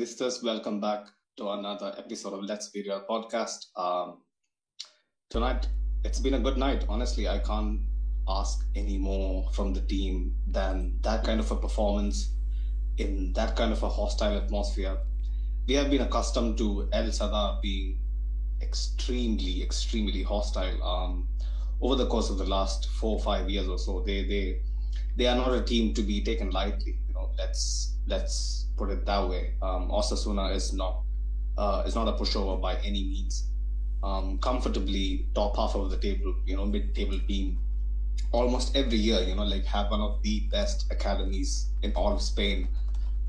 Madridistas, welcome back to another episode of Let's Be Real podcast. Um, tonight, it's been a good night. Honestly, I can't ask any more from the team than that kind of a performance in that kind of a hostile atmosphere. We have been accustomed to El Sadar being extremely, extremely hostile. Um, over the course of the last four or five years or so, they they they are not a team to be taken lightly. You know, let's let's put it that way. Um, Osasuna is not uh, is not a pushover by any means. Um, comfortably top half of the table, you know, mid-table team, almost every year, you know, like have one of the best academies in all of Spain.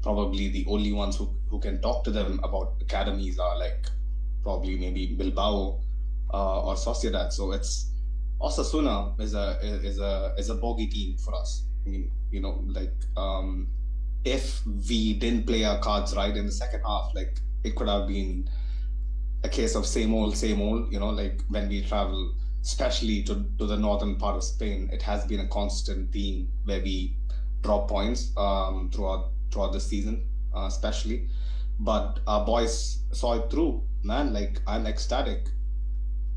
Probably the only ones who, who can talk to them about academies are like probably maybe Bilbao uh, or Sociedad. So it's Osasuna is a is a is a bogey team for us. I mean, you know, like um, if we didn't play our cards right in the second half, like it could have been a case of same old, same old. You know, like when we travel, especially to to the northern part of Spain, it has been a constant theme where we drop points um, throughout throughout the season, uh, especially. But our boys saw it through, man. Like I'm ecstatic.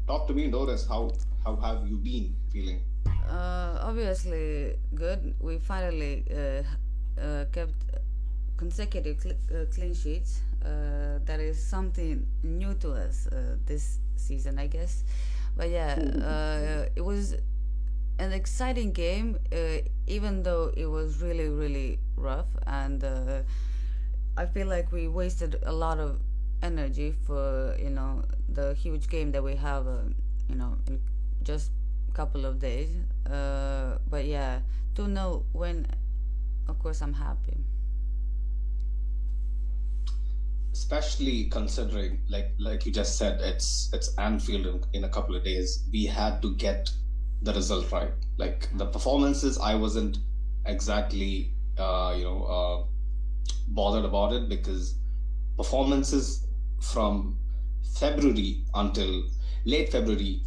Talk to me, Doris. How how have you been feeling? Uh, obviously good. We finally uh, uh, kept consecutive cl- uh, clean sheets. Uh, that is something new to us this season, I guess. But yeah, it was an exciting game, even though it was really, really rough. And I feel like we wasted a lot of energy for you know the huge game that we have, uh, you know, in just a couple of days. Uh, but yeah, to know when, of course, I'm happy. especially considering like like you just said it's it's Anfield in, in a couple of days. We had to get the result right. Like the performances I wasn't exactly uh, you know uh, bothered about it because performances from February until late February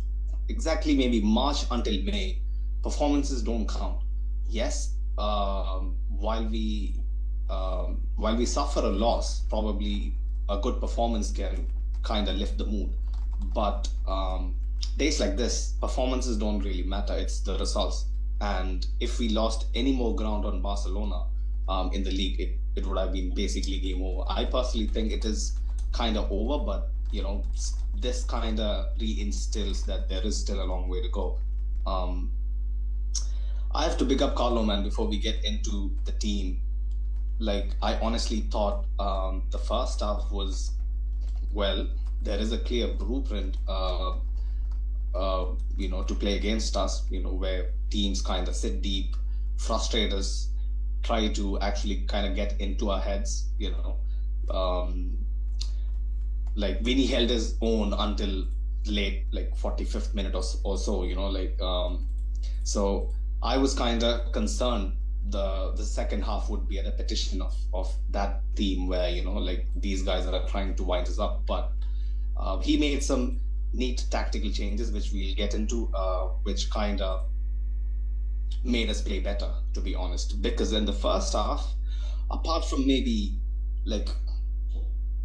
exactly maybe March until May performances don't count. Yes um, while we um, while we suffer a loss, probably a good performance can kind of lift the mood. But um, days like this, performances don't really matter. It's the results. And if we lost any more ground on Barcelona um, in the league, it, it would have been basically game over. I personally think it is kind of over, but you know, this kind of reinstills that there is still a long way to go. Um, I have to pick up Carlo, man, before we get into the team like I honestly thought um, the first half was well. There is a clear blueprint, uh, uh, you know, to play against us. You know, where teams kind of sit deep, frustrate us, try to actually kind of get into our heads. You know, um, like Vinny held his own until late, like 45th minute or, or so. You know, like um, so. I was kind of concerned the the second half would be a repetition of of that theme where you know like these guys are trying to wind us up but uh, he made some neat tactical changes which we'll get into uh, which kind of made us play better to be honest. Because in the first half apart from maybe like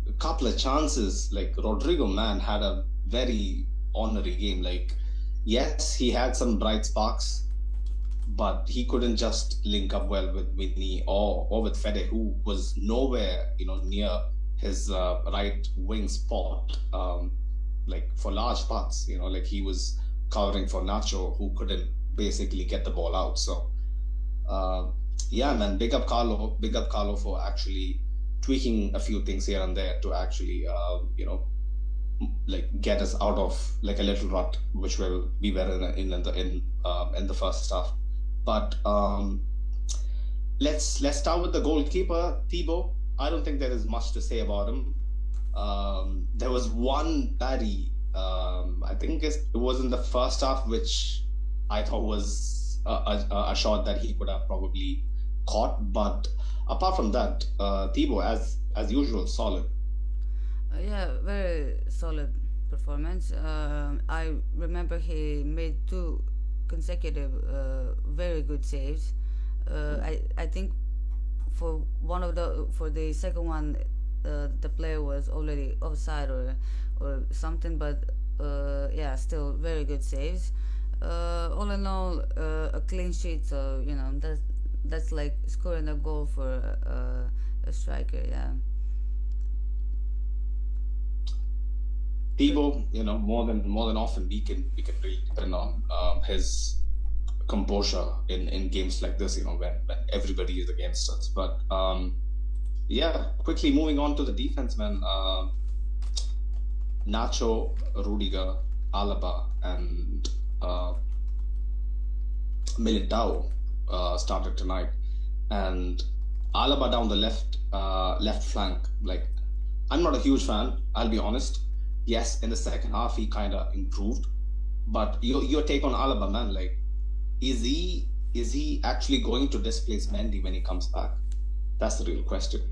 a couple of chances like Rodrygo man had a very honorary game. Like yes he had some bright sparks but he couldn't just link up well with Vinny or or with Fede, who was nowhere, you know, near his uh, right wing spot, um, like for large parts. You know, like he was covering for Nacho, who couldn't basically get the ball out. So, uh, yeah, man, big up Carlo, big up Carlo for actually tweaking a few things here and there to actually, uh, you know, like get us out of like a little rut, which will be were in in the in uh, in the first half. But um, let's let's start with the goalkeeper, Thibaut. I don't think there is much to say about him. Um, there was one parry, um, I think it was in the first half, which I thought was a, a, a, shot that he could have probably caught. But apart from that, uh, Thibaut, as as usual, solid. Uh, yeah, very solid performance. Uh, I remember he made two consecutive uh, very good saves. Uh, I I think for one of the for the second one uh, the player was already offside or or something, but uh, yeah, still very good saves. Uh, all in all, uh, a clean sheet. So you know that's that's like scoring a goal for uh, a striker. Yeah. Thibaut, you know, more than more than often we can we can really depend on um, his composure in, in games like this, you know, when, when everybody is against us. But um, yeah, quickly moving on to the defense, man. Uh, Nacho, Rudiger, Alaba, and uh, Militao uh, started tonight, and Alaba down the left uh, left flank. Like, I'm not a huge fan. I'll be honest. Yes, in the second half he kind of improved, but your your take on Alaba, man? Like, is he is he actually going to displace Mendy when he comes back? That's the real question.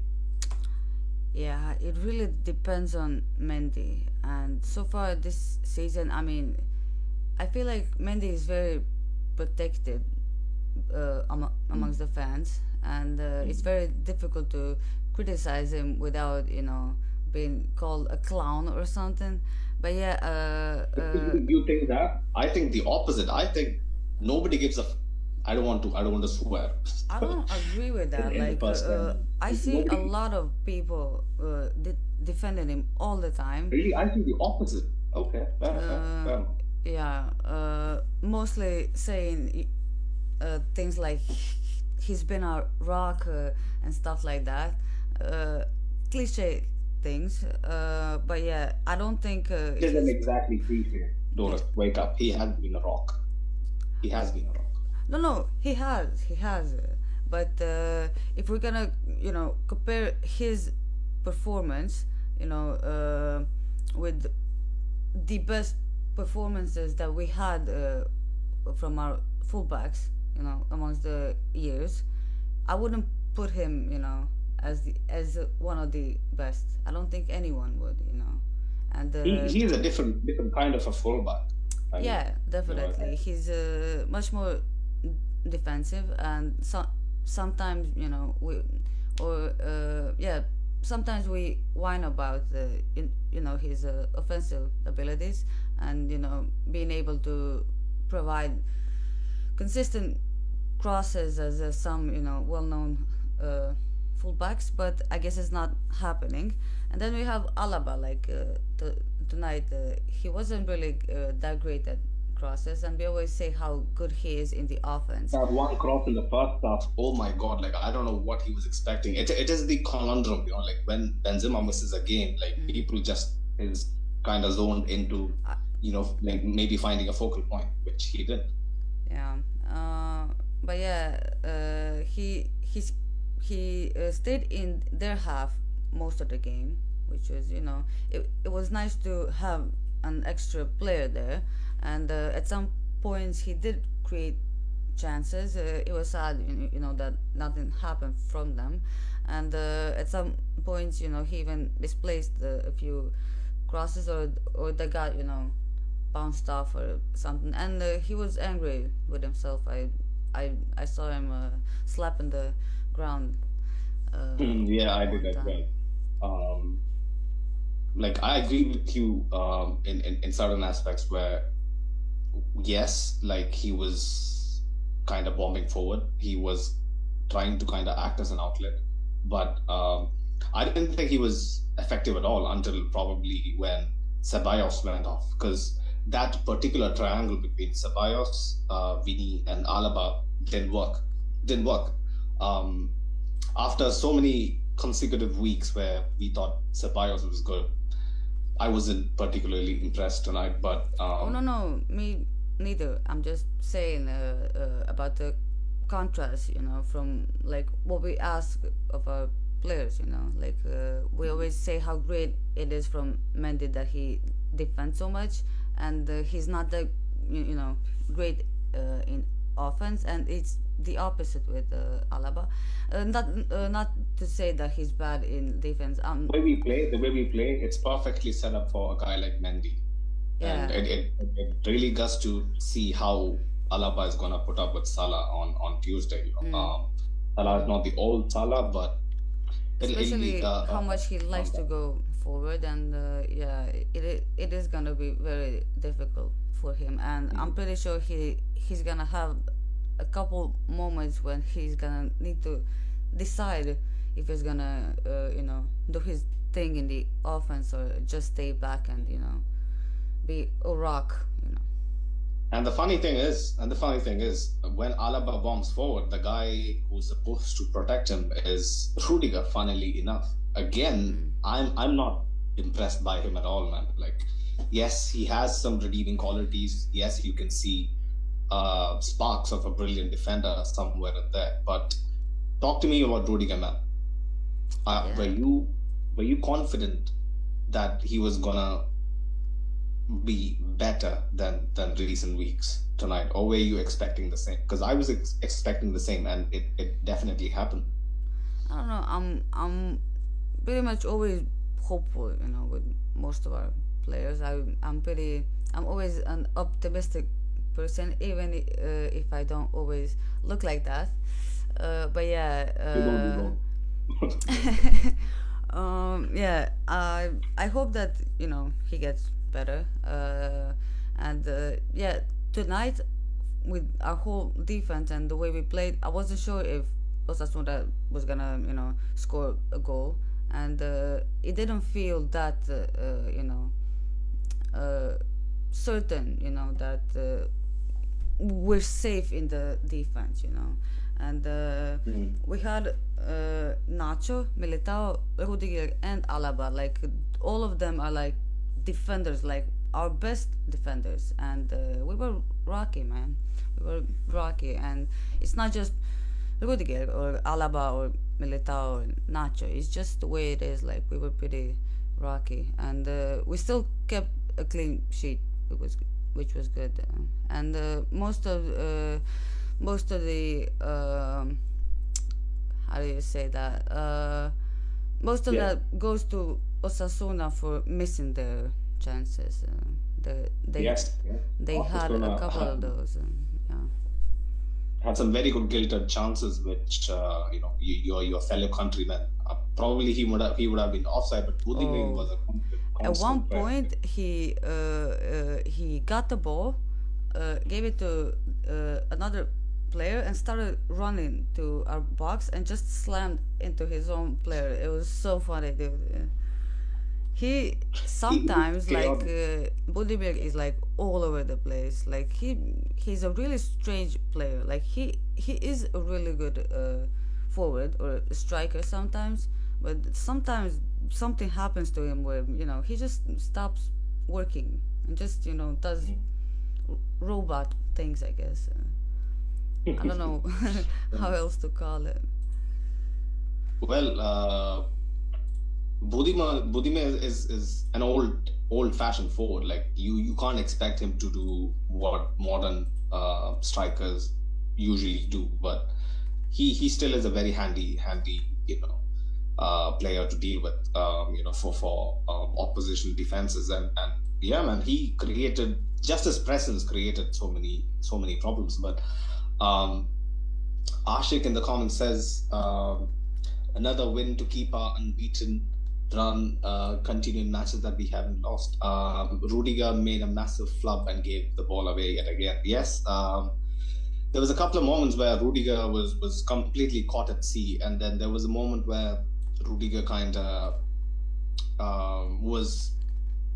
Yeah, it really depends on Mendy. And so far this season, I mean, I feel like Mendy is very protected uh, am- amongst the fans, and uh, it's very difficult to criticize him without, you know, being called a clown or something. But yeah, uh, uh, you think that? I think the opposite. I think nobody gives a. I don't want to. I don't want to swear. I don't agree with that. like, uh, I see a lot of people uh, de- defending him all the time. Really, I see the opposite. Okay, fair, fair, fair. Yeah, uh, mostly saying uh, things like he's been a rock uh, and stuff like that. Uh, cliche things, uh, but yeah, I don't think. Uh, it isn't exactly cliche. Doris, wake up. He has been a rock. He has been a rock. No, no, he has. He has. But uh, if we're gonna, you know, compare his performance, you know, uh, with the best performances that we had uh, from our fullbacks, you know, amongst the years, I wouldn't put him, you know, as the as one of the best. I don't think anyone would, you know. And uh, he, he's a different different kind of a fullback. I yeah, definitely. He's uh, much more defensive, and so, sometimes you know we, or uh, yeah, sometimes we whine about the you, you know his uh, offensive abilities and you know being able to provide consistent crosses as uh, some you know well-known uh, fullbacks, but I guess it's not happening. And then we have Alaba, like uh, the, tonight, uh, he wasn't really uh, that great at crosses, and we always say how good he is in the offense. That one cross in the first half, oh my god! Like I don't know what he was expecting. It, it is the conundrum, you know, like when Benzema misses a game, like mm. people just is kind of zoned into, you know, like maybe finding a focal point, which he did. Yeah, uh, but yeah, uh, he he's he uh, stayed in their half most of the game, which was you know it, it was nice to have an extra player there, and uh, at some points he did create chances. Uh, it was sad, you know, that nothing happened from them, and uh, at some points, you know, he even misplaced uh, a few crosses or or they got you know bounced off or something, and uh, he was angry with himself. I I I saw him slapping the ground. Mm, yeah, I did that well. Um, like I agree with you um, in, in in certain aspects where yes, like he was kind of bombing forward. He was trying to kind of act as an outlet, but um, I didn't think he was effective at all until probably when Ceballos went off because that particular triangle between Ceballos, uh, Vini, and Alaba didn't work. Didn't work. Um, after so many consecutive weeks where we thought Ceballos was good, I wasn't particularly impressed tonight. But um, oh no, no, me neither. I'm just saying uh, uh, about the contrast, you know, from like what we ask of our players, you know, like uh, we always say how great it is from Mendy that he defends so much, and uh, he's not that you know great uh, in offense, and it's the opposite with uh, Alaba. Uh, not uh, not to say that he's bad in defense. Um, the way we play, the way we play, it's perfectly set up for a guy like Mendy. Yeah. And it, it, it really gets to see how Alaba is gonna put up with Salah on on Tuesday. Mm. Um, Salah is not the old Salah, but especially uh, how much he likes to go forward, and uh, yeah, it it is gonna be very difficult for him, and mm-hmm. I'm pretty sure he he's gonna have a couple moments when he's gonna need to decide if he's gonna uh, you know do his thing in the offense or just stay back and you know be a rock you know and the funny thing is and the funny thing is when alaba bombs forward the guy who's supposed to protect him is rudiger funnily enough again mm. i'm i'm not impressed by him at all man like yes he has some redeeming qualities yes you can see uh, sparks of a brilliant defender somewhere in there but talk to me about rudiger man uh, yeah. were you were you confident that he was gonna be better than than recent weeks tonight, or were you expecting the same? Because I was ex- expecting the same, and it, it definitely happened. I don't know. I'm I'm pretty much always hopeful, you know, with most of our players. I I'm pretty I'm always an optimistic person, even uh, if I don't always look like that. Uh, but yeah. Uh, um, yeah, I I hope that you know he gets better. Uh, and uh, yeah, tonight with our whole defense and the way we played, I wasn't sure if Osasuna was gonna you know score a goal, and uh, it didn't feel that uh, uh, you know uh, certain you know that we're safe in the defense. You know and uh, mm. we had uh, Nacho, Militao, Rudiger, and Alaba. Like all of them are like defenders, like our best defenders, and uh, we were rocky, man. We were rocky, and it's not just Rudiger or Alaba or Militao or Nacho. It's just the way it is. Like we were pretty rocky, and uh, we still kept a clean sheet. It was which was good, and uh, most of most of the um, how do you say that? Uh, most of yeah. that goes to Osasuna for missing their chances. Uh, the, they yes, they had a couple of those. Uh, yeah. Had some very good gilded chances, which uh, you know you, your your fellow countrymen. Uh, probably he would have he would have been offside, but Budimir oh. was a at one point he uh, uh, he got the ball uh, gave it to uh, another player and started running to our box and just slammed into his own player. It was so funny, dude. He sometimes like uh, is like all over the place. Like he he's a really strange player. Like he he is a really good uh, forward or striker sometimes, but sometimes something happens to him where you know he just stops working and just you know does mm-hmm. robot things. I guess. Uh, I don't know how else to call it. Well, uh, Budima Budima is, is an old old fashioned forward. Like you you can't expect him to do what modern uh, strikers usually do, but he he still is a very handy handy you know uh, player to deal with um, you know for for um, opposition defenses and and yeah man he created just his presence created so many so many problems but um, Ashik in the comments says uh, another win to keep our unbeaten run uh, continuing matches that we haven't lost. Um, Rudiger made a massive flub and gave the ball away yet again. Yes, um, there was a couple of moments where Rudiger was was completely caught at sea, and then there was a moment where Rudiger kind of um, was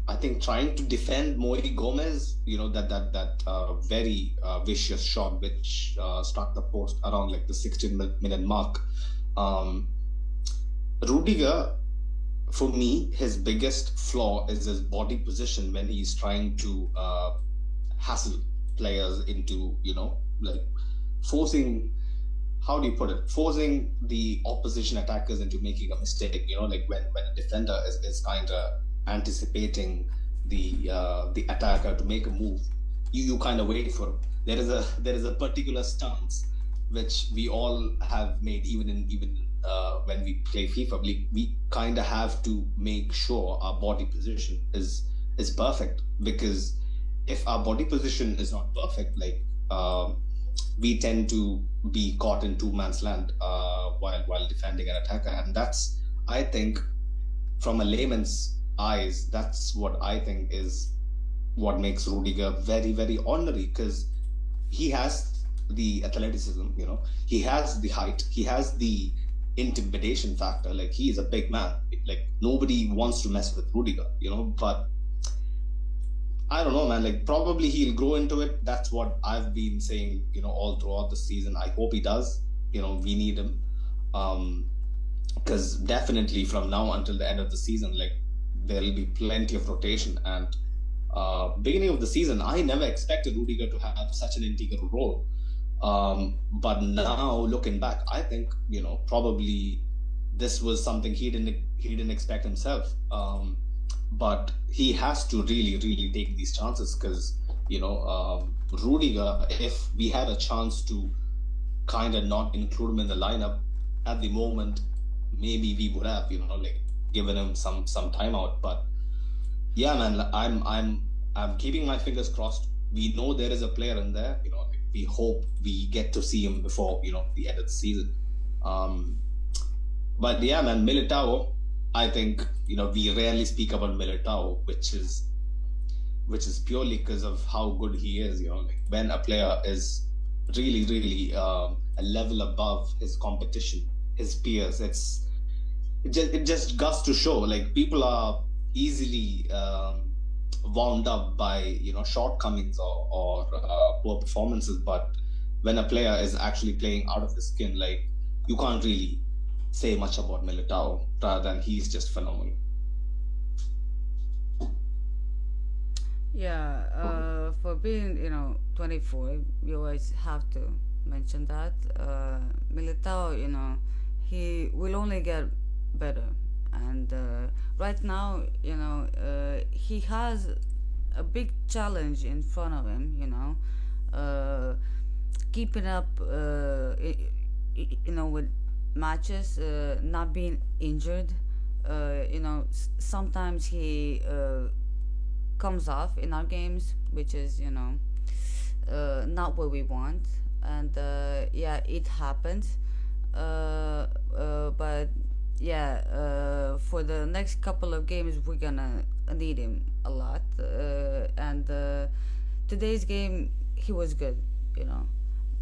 I think trying to defend Moi Gomez, you know that that that uh, very uh, vicious shot which uh, struck the post around like the 16 minute mark. Um, Rudiger, for me, his biggest flaw is his body position when he's trying to uh, hassle players into you know like forcing how do you put it forcing the opposition attackers into making a mistake you know like when when a defender is, is kind of anticipating the uh, the attacker to make a move, you, you kind of wait for him. There is a there is a particular stance which we all have made, even in even uh, when we play FIFA. We, we kind of have to make sure our body position is is perfect because if our body position is not perfect, like um, we tend to be caught in two man's land uh, while while defending an attacker, and that's I think from a layman's eyes, that's what I think is what makes Rudiger very, very ordinary because he has the athleticism, you know, he has the height, he has the intimidation factor. Like he is a big man. Like nobody wants to mess with Rudiger, you know, but I don't know, man. Like probably he'll grow into it. That's what I've been saying, you know, all throughout the season. I hope he does. You know, we need him. Um, because definitely from now until the end of the season, like there'll be plenty of rotation. And uh, beginning of the season, I never expected Rudiger to have such an integral role. Um, but now looking back, I think you know probably this was something he didn't he didn't expect himself. Um, but he has to really really take these chances because you know um, Rudiger, if we had a chance to kind of not include him in the lineup at the moment, maybe we would have you know like given him some some time out. But yeah, man, I'm I'm I'm keeping my fingers crossed. We know there is a player in there. You know, we hope we get to see him before you know the end of the season. Um, but yeah, man, Militao. I think you know we rarely speak about Militao, which is which is purely because of how good he is. You know, like when a player is really, really um, a level above his competition, his peers, it's it just it just goes to show. Like people are easily um, wound up by you know shortcomings or, or uh, poor performances, but when a player is actually playing out of the skin, like you can't really say much about Militao rather than he's just phenomenal. Yeah, uh, for being you know 24, you always have to mention that uh, Militao, you know, he will only get better, and uh, right now, you know, uh, he has a big challenge in front of him. You know, uh, keeping up, uh, you know, with matches, uh, not being injured. Uh, you know, s- sometimes he uh, comes off in our games, which is you know uh, not what we want, and uh, yeah, it happens. Uh, but yeah, for the next couple of games, we're gonna need him a lot. And today's game, he was good, you know.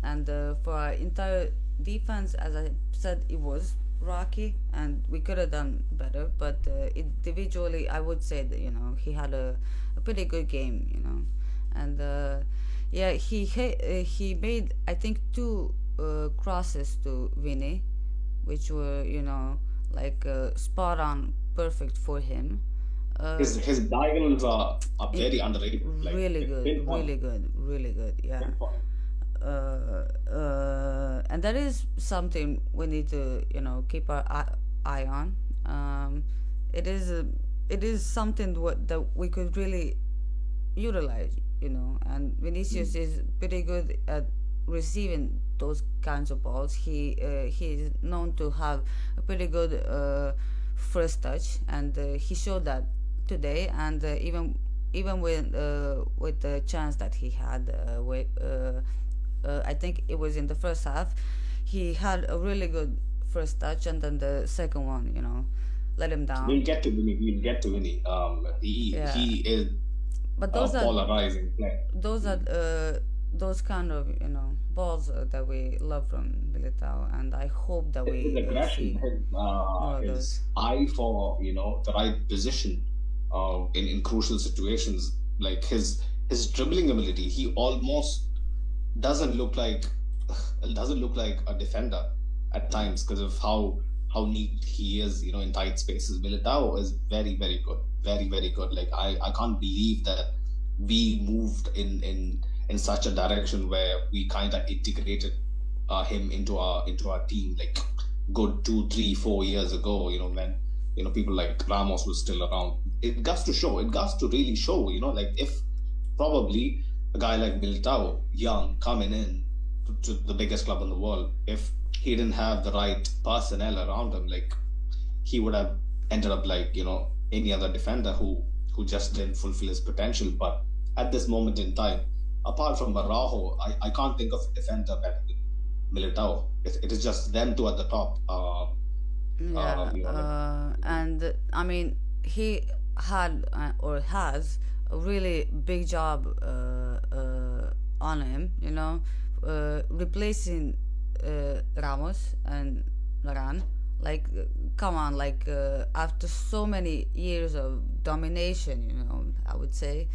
And for our entire defense, as I said, it was rocky, and we could have done better. But uh, individually, I would say that you know he had a, a pretty good game, you know, and uh, yeah, he he, uh, he made I think two uh, crosses to Vinny, which were you know like uh, spot on, perfect for him. Uh, His his diagonals are, are very underrated. Like really good, really good, really good. Yeah. Uh, uh, and that is something we need to you know keep our eye, eye on. Um, it is a, it is something what that we could really utilize, you know. And Vinicius is pretty good at receiving those kinds of balls. He uh, he is known to have a pretty good uh, first touch, and uh, he showed that today. And uh, even even with uh, with the chance that he had, uh, with, uh, uh, I think it was in the first half, he had a really good first touch, and then the second one, you know, let him down. We'll get to Vinny. We'll get to Vinny. Um, he Yeah. he is But a those are polarizing player. those are uh, those kind of you know balls uh, that we love from Militao, and I hope that we uh, aggression, see his, uh, his eye for you know the right position uh, in in crucial situations. Like his his dribbling ability, he almost doesn't look like doesn't look like a defender at times because of how how neat he is, you know, in tight spaces. Militao is very very good, very very good. Like I I can't believe that we moved in in in such a direction where we kind of integrated uh, him into our into our team like good two three four years ago you know when you know people like ramos was still around it got to show it got to really show you know like if probably a guy like militao young coming in to, to the biggest club in the world if he didn't have the right personnel around him like he would have ended up like you know any other defender who who just didn't fulfill his potential but at this moment in time apart from Araujo, I, I can't think of a defender better than Militao. It, it is just them two at the top. Uh, Yeah, Um, you know, uh, and I mean, he had uh, or has really big job uh, uh, on him, you know, uh, replacing Ramos and Varane. Like, come on, like after so many years of domination, you know, I would say,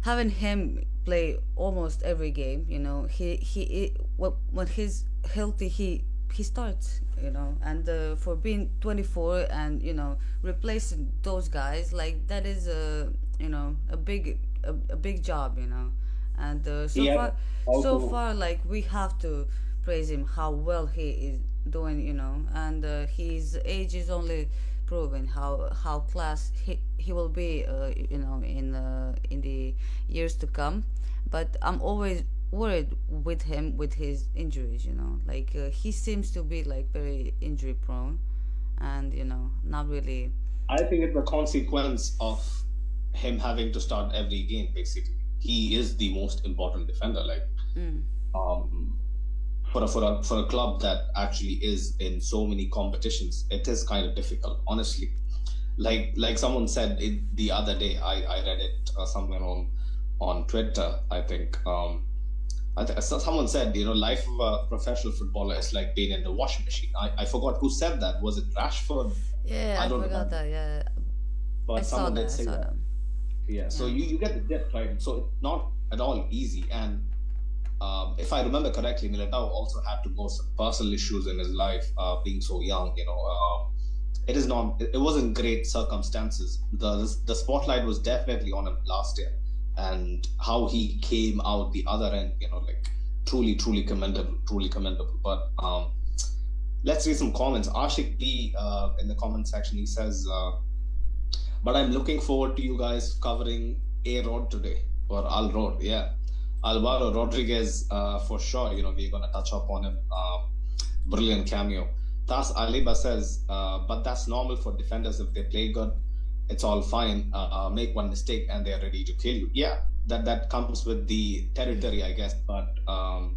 having him play almost every game, you know, he he, he when he's healthy, he he starts, you know, and uh, for being 24 and you know replacing those guys, like that is a you know a big a, a big job, you know, and uh, so had far so also far like we have to praise him how well he is doing, you know, and uh, his age is only proving how how class he he will be, uh, you know, in uh, in the years to come. But I'm always worried with him with his injuries, you know, like uh, he seems to be like very injury prone, and you know, not really. I think it's a consequence of him having to start every game. Basically, he is the most important defender. Like, Mm, um, for a for a for a club that actually is in so many competitions, it is kind of difficult, honestly. Like like someone said it the other day, I I read it uh, somewhere on on Twitter. I think um, I th- someone said, you know, life of a professional footballer is like being in the washing machine. I, I forgot who said that. Was it Rashford? yeah, I I forgot remember, that. Yeah, I but saw someone that. did I say that. that. Yeah, so Yeah. you, you get the depth, right? So it's not at all easy. And um, if I remember correctly, Militao also had to go some personal issues in his life, uh, being so young. You know, um, it is not. It it wasn't great circumstances. The the spotlight was definitely on him last year, and how he came out the other end. You know, like truly, truly commendable, truly commendable. But um, let's read some comments. Ashik B uh, in the comment section, he says. Uh, but I'm looking forward to you guys covering A Road today or Al Road. Yeah, Alvaro Rodriguez uh, for sure. You know we're gonna touch up on him. Uh, brilliant cameo. Tas Aliba says, uh, but that's normal for defenders if they play good. It's all fine. Uh, uh, make one mistake and they're ready to kill you. Yeah, that that comes with the territory, I guess. But um,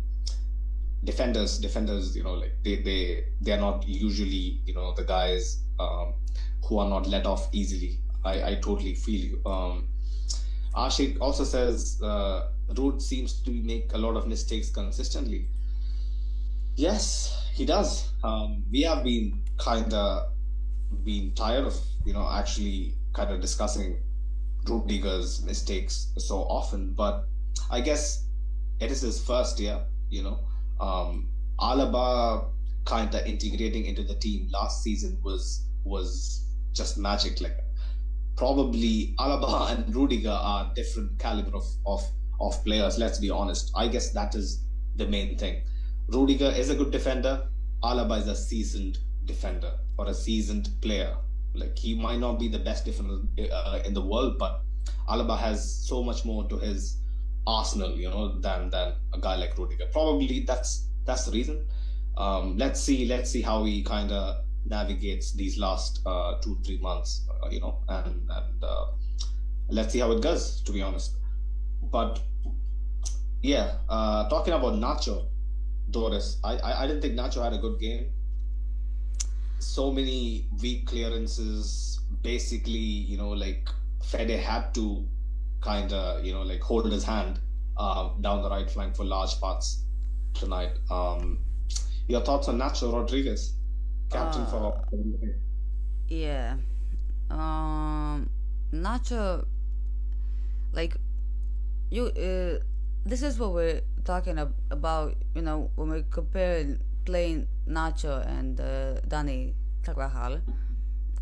defenders defenders you know like they they they're not usually you know the guys um, who are not let off easily i i totally feel you um ashik also says uh Root seems to make a lot of mistakes consistently yes he does um we have been kind of been tired of you know actually kind of discussing Rudiger's mistakes so often but i guess it is his first year, you know. Um, Alaba kind of integrating into the team last season was was just magic. Like probably Alaba and Rudiger are different caliber of, of of players. Let's be honest. I guess that is the main thing. Rudiger is a good defender. Alaba is a seasoned defender or a seasoned player. Like he might not be the best defender uh, in the world, but Alaba has so much more to his arsenal, you know, than than a guy like Rudiger. Probably that's that's the reason. Um, let's see, let's see how he kind of navigates these last uh, two three months, uh, you know, and and uh, let's see how it goes. To be honest, but yeah, uh, talking about Nacho, Doris, I, I I didn't think Nacho had a good game. So many weak clearances. Basically, you know, like Fede had to kind of you know like hold his hand uh, down the right flank for large parts tonight. Um, your thoughts on Nacho Rodriguez, captain for? Yeah. Um, Nacho, like, you. Uh, this is what we're talking about. You know, when we compare playing Nacho and uh, Dani Carvajal.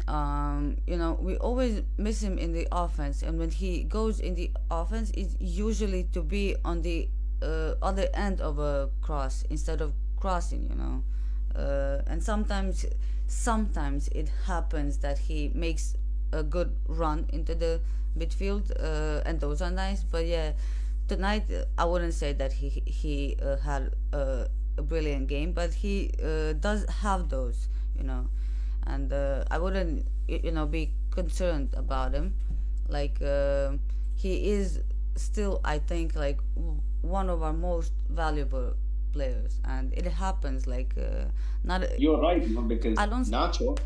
Um, you know, we always miss him in the offense, and when he goes in the offense, it's usually to be on the uh, other end of a cross instead of crossing. You know, uh, and sometimes sometimes it happens that he makes a good run into the midfield uh, and those are nice but yeah tonight uh, i wouldn't say that he he uh, had uh, a brilliant game but he uh, does have those you know and uh, i wouldn't you know be concerned about him like uh, he is still i think like w- one of our most valuable players, and it happens. Like uh, not. You're right, because I don't, Nacho.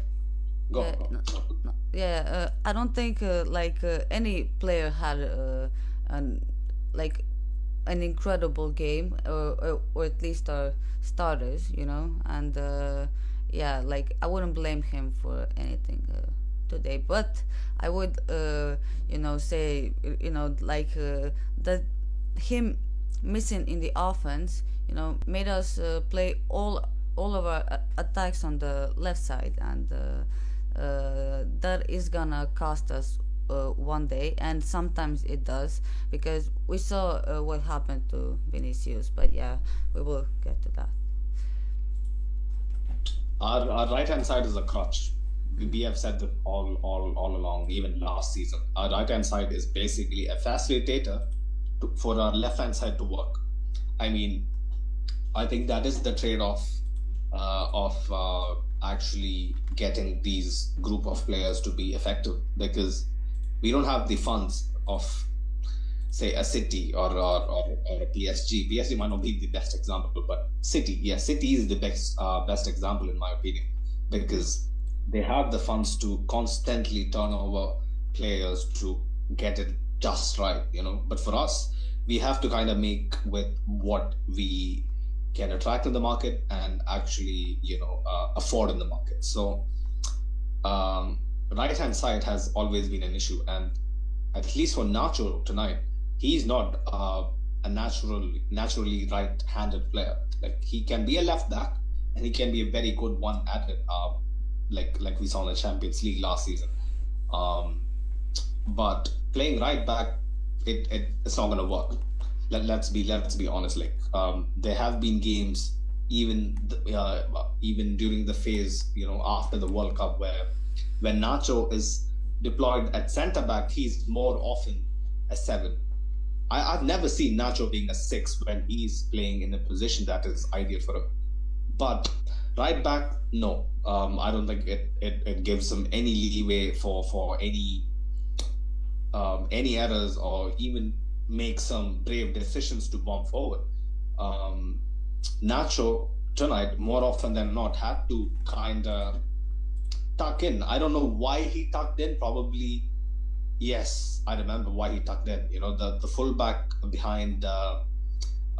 Go. No, no, yeah uh, I don't think uh, like uh, any player had uh, an like an incredible game, or, or, or at least our starters, you know, and uh, yeah, like I wouldn't blame him for anything uh, today, but I would, uh, you know, say, you know, like uh, that him missing in the offense, you know, made us uh, play all all of our attacks on the left side, and uh, uh, that is gonna cost us uh, one day, and sometimes it does because we saw uh, what happened to Vinicius. But yeah, we will get to that. Our, our right hand side is a crutch. We have said that all, all, all along, even last season. Our right hand side is basically a facilitator to, for our left hand side to work. I mean, I think that is the trade off uh, of uh, actually getting these group of players to be effective because we don't have the funds of say a city or or, or, or a PSG. PSG might not be the best example, but City, yeah, City is the best uh, best example in my opinion because they have the funds to constantly turn over players to get it just right, you know. But for us, we have to kind of make with what we can attract in the market and actually, you know, uh, afford in the market. So, um, right hand side has always been an issue, and at least for Nacho tonight, he's not uh, a natural, naturally right-handed player. Like he can be a left back, and he can be a very good one at it. Uh, like like we saw in the Champions League last season. Um, but playing right back, it, it it's not gonna work. Let, let's be let's be honest. Like um, there have been games even uh, even during the phase you know after the World Cup where when Nacho is deployed at centre back, he's more often a seven. I, have never seen Nacho being a six when he's playing in a position that is ideal for him. But right back, no. Um, I don't think it, it, it gives him any leeway for for any um, any errors or even make some brave decisions to bomb forward. Um, Nacho tonight, more often than not, had to kind of tuck in. I don't know why he tucked in. Probably, yes, I remember why he tucked in. You know, the the fullback behind uh,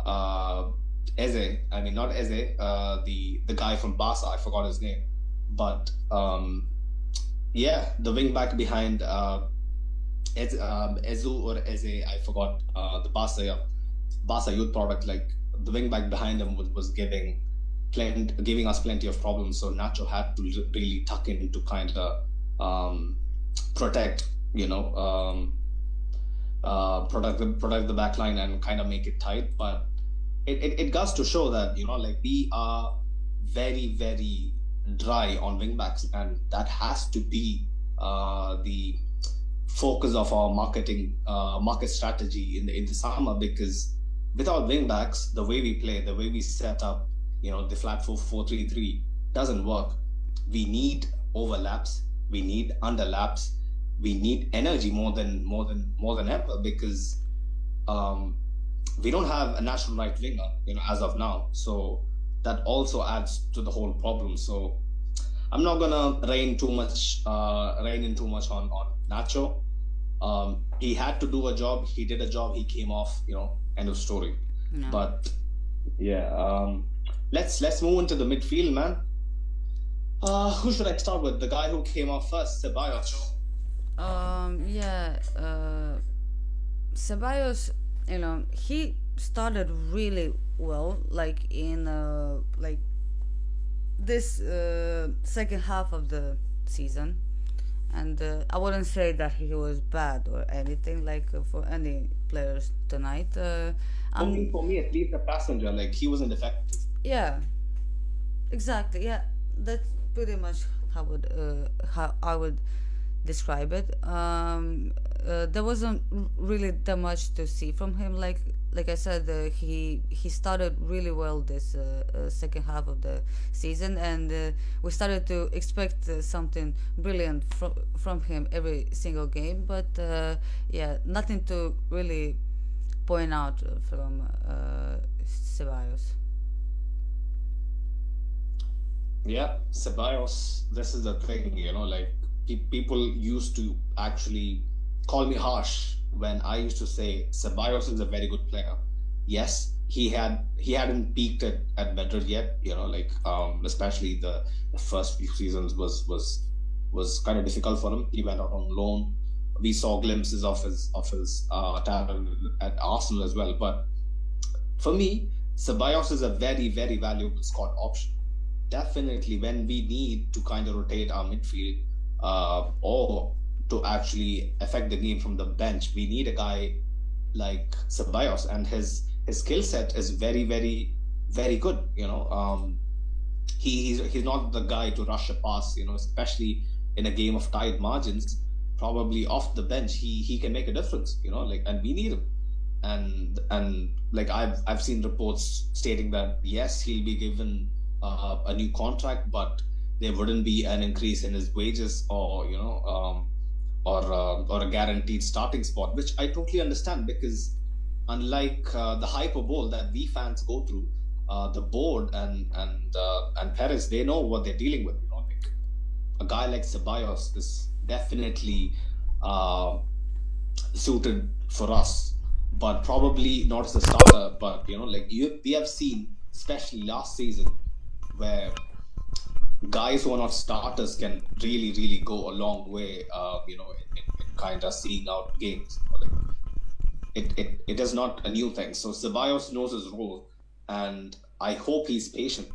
uh, Eze. I mean, not Eze. Uh, the the guy from Barca. I forgot his name, but um, yeah, the wing back behind uh, um, Ezu or Eze. I forgot uh, the Barca Barca youth product. Like the wing back behind him was, was giving giving us plenty of problems. So Nacho had to really tuck in to kind of um, protect, you know, um, uh, protect the protect the back line and kind of make it tight. But it, it, it goes to show that you know, like we are very very dry on wingbacks, and that has to be uh, the focus of our marketing uh, market strategy in the in the summer because without wingbacks, the way we play, the way we set up you know the flat 4433 doesn't work. We need overlaps. We need underlaps. We need energy more than more than more than ever because um, we don't have a national right winger you know as of now. So that also adds to the whole problem. So i'm not gonna rain too much uh, rain in too much on on nacho. Um, he had to do a job. He did a job. He came off you know end of story. No. but yeah um, let's let's move into the midfield, man. Uh, who should I start with? The guy who came off first, Ceballos. Um, yeah, uh, Ceballos, you know, he started really well, like in uh, like this uh, second half of the season, and uh, I wouldn't say that he was bad or anything like uh, for any players tonight. Uh, for me, for me, at least a passenger, like he wasn't effective yeah. Exactly yeah. That's pretty much how would uh, how I would describe it. Um uh, there wasn't really that much to see from him. Like like I said uh, he he started really well this uh, uh second half of the season. And uh, we started to expect uh, something brilliant from from him every single game. But yeah nothing to really point out from Ceballos Yeah, Ceballos. This is the thing, you know, like pe- people used to actually call me harsh when I used to say Ceballos is a very good player. Yes, he had he hadn't peaked at, at Madrid yet, you know, like um, especially the, the first few seasons was was was kind of difficult for him. He went out on loan. We saw glimpses of his of his uh, talent at Arsenal as well. But for me, Ceballos is a very very valuable squad option. Definitely, when we need to kind of rotate our midfield uh, or to actually affect the game from the bench, we need a guy like Ceballos, and his his skill set is very very very good. You know, um, he, he's he's not the guy to rush a pass. You know, especially in a game of tight margins. Probably off the bench, he he can make a difference. You know, like and we need him. And and like I've I've seen reports stating that yes, he'll be given uh, a new contract, but there wouldn't be an increase in his wages or you know um, or uh, or a guaranteed starting spot, which I totally understand because unlike uh, the hyperbole that we fans go through, uh, the board and and uh, and Perez they know what they're dealing with. Like a guy like Ceballos is definitely uh, suited for us, but probably not as a starter. But you know, like you, we have seen, especially last season, where guys who are not starters can really, really go a long way. Uh, you know, in, in, in kind of seeing out games. Like, it, it, it is not a new thing. So Ceballos knows his role, and I hope he's patient.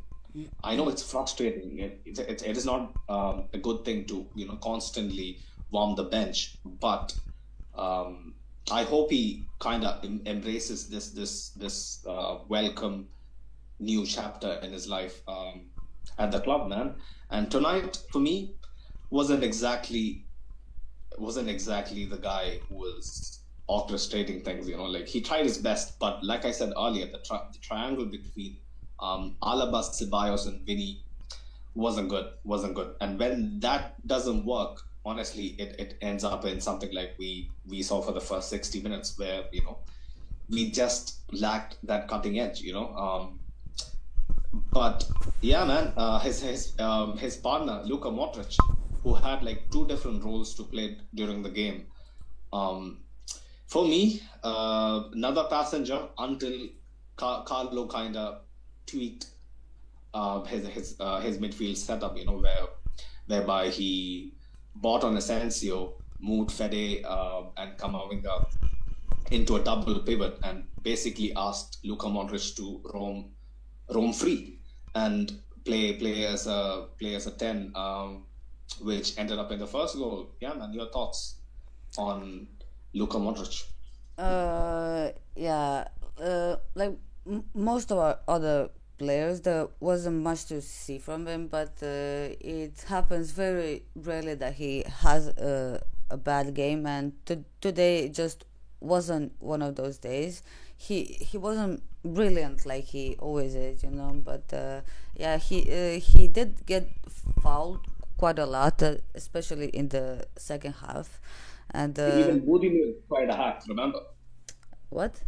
I know it's frustrating. It, it, it, it is not um, a good thing to you know constantly warm the bench, but um, I hope he kind of em- embraces this this this uh, welcome new chapter in his life um, at the club, man. And tonight, for me, wasn't exactly wasn't exactly the guy who was orchestrating things. You know, like he tried his best, but like I said earlier, the, tri- the triangle between um, Alaba, Ceballos, and Vinny wasn't good. Wasn't good. And when that doesn't work, honestly, it, it ends up in something like we we saw for the first sixty minutes, where you know we just lacked that cutting edge. You know. Um, but yeah, man, uh, his his um, his partner Luka Modric, who had like two different roles to play during the game. Um, for me, uh, another passenger until Car- Carlo kind of tweaked uh, his his uh, his midfield setup. You know, where whereby he bought on Asensio, moved Fede uh, and Camavinga into a double pivot, and basically asked Luka Modric to roam roam free and play play as a play as a ten, um, which ended up in the first goal. Yeah, man, your thoughts on Luka Modric? Uh, yeah. Uh, like m- most of our other players, there wasn't much to see from him, but uh, it happens very rarely that he has a, a bad game, and to, today just wasn't one of those days. He he wasn't brilliant like he always is, you know. But uh, yeah, he uh, he did get fouled quite a lot, uh, especially in the second half. And uh, Ante Budimir tried a hack, remember? what?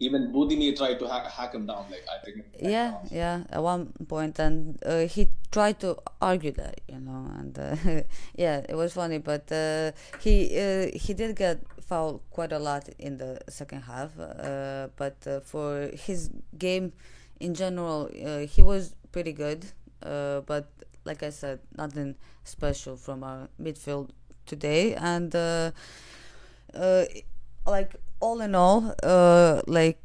Ante Budimir tried to hack, hack him down. Like I think. yeah yeah at one point and uh, he tried to argue that you know and uh, yeah it was funny but uh, he uh, he did get fouled quite a lot in the second half uh, but uh, for his game in general uh, he was pretty good uh, but like i said nothing special from our midfield today and uh, uh, like all in all uh, like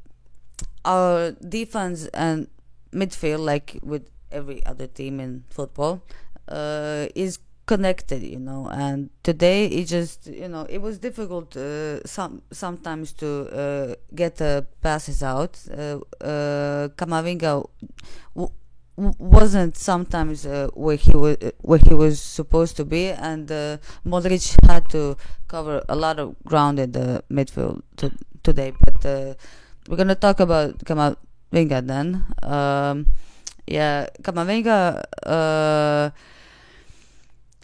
our defense and midfield, like with every other team in football, uh, is connected, you know. And today, it just, you know, it was difficult uh, some sometimes to uh, get passes out. Uh, uh, Camavinga w- w- wasn't sometimes uh, where he was where he was supposed to be, and uh, Modric had to cover a lot of ground in the midfield to, today. But uh, we're gonna talk about Camavinga then. Um, yeah, Camavinga. Uh,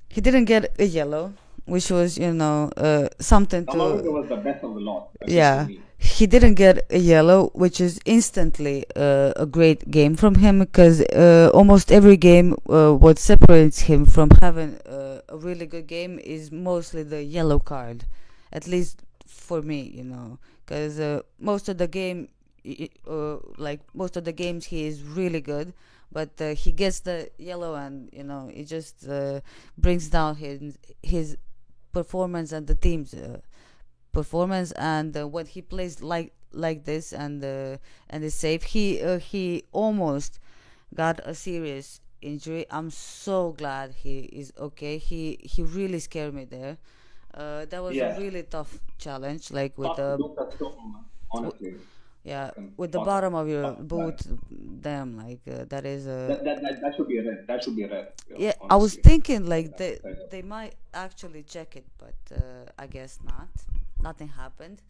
he didn't get a yellow, which was you know uh, something to Camavinga was the best of the lot. yeah. He didn't get a yellow, which is instantly uh, a great game from him because uh, almost every game, uh, what separates him from having uh, a really good game is mostly the yellow card, at least for me, you know, because uh, most of the game, uh, like most of the games, he is really good, but he gets the yellow and you know it just brings down his his performance and the team's performance and uh, when he plays like like this and uh, and is safe he uh, he almost got a serious injury. I'm so glad he is okay. He he really scared me there. Uh, that was yeah. a really tough challenge like with the honestly yeah with the bottom of your boot damn like uh, that is a that, that, that, that, should be a red that should be a red yeah i was thinking like they they might actually check it but uh, i guess not nothing happened.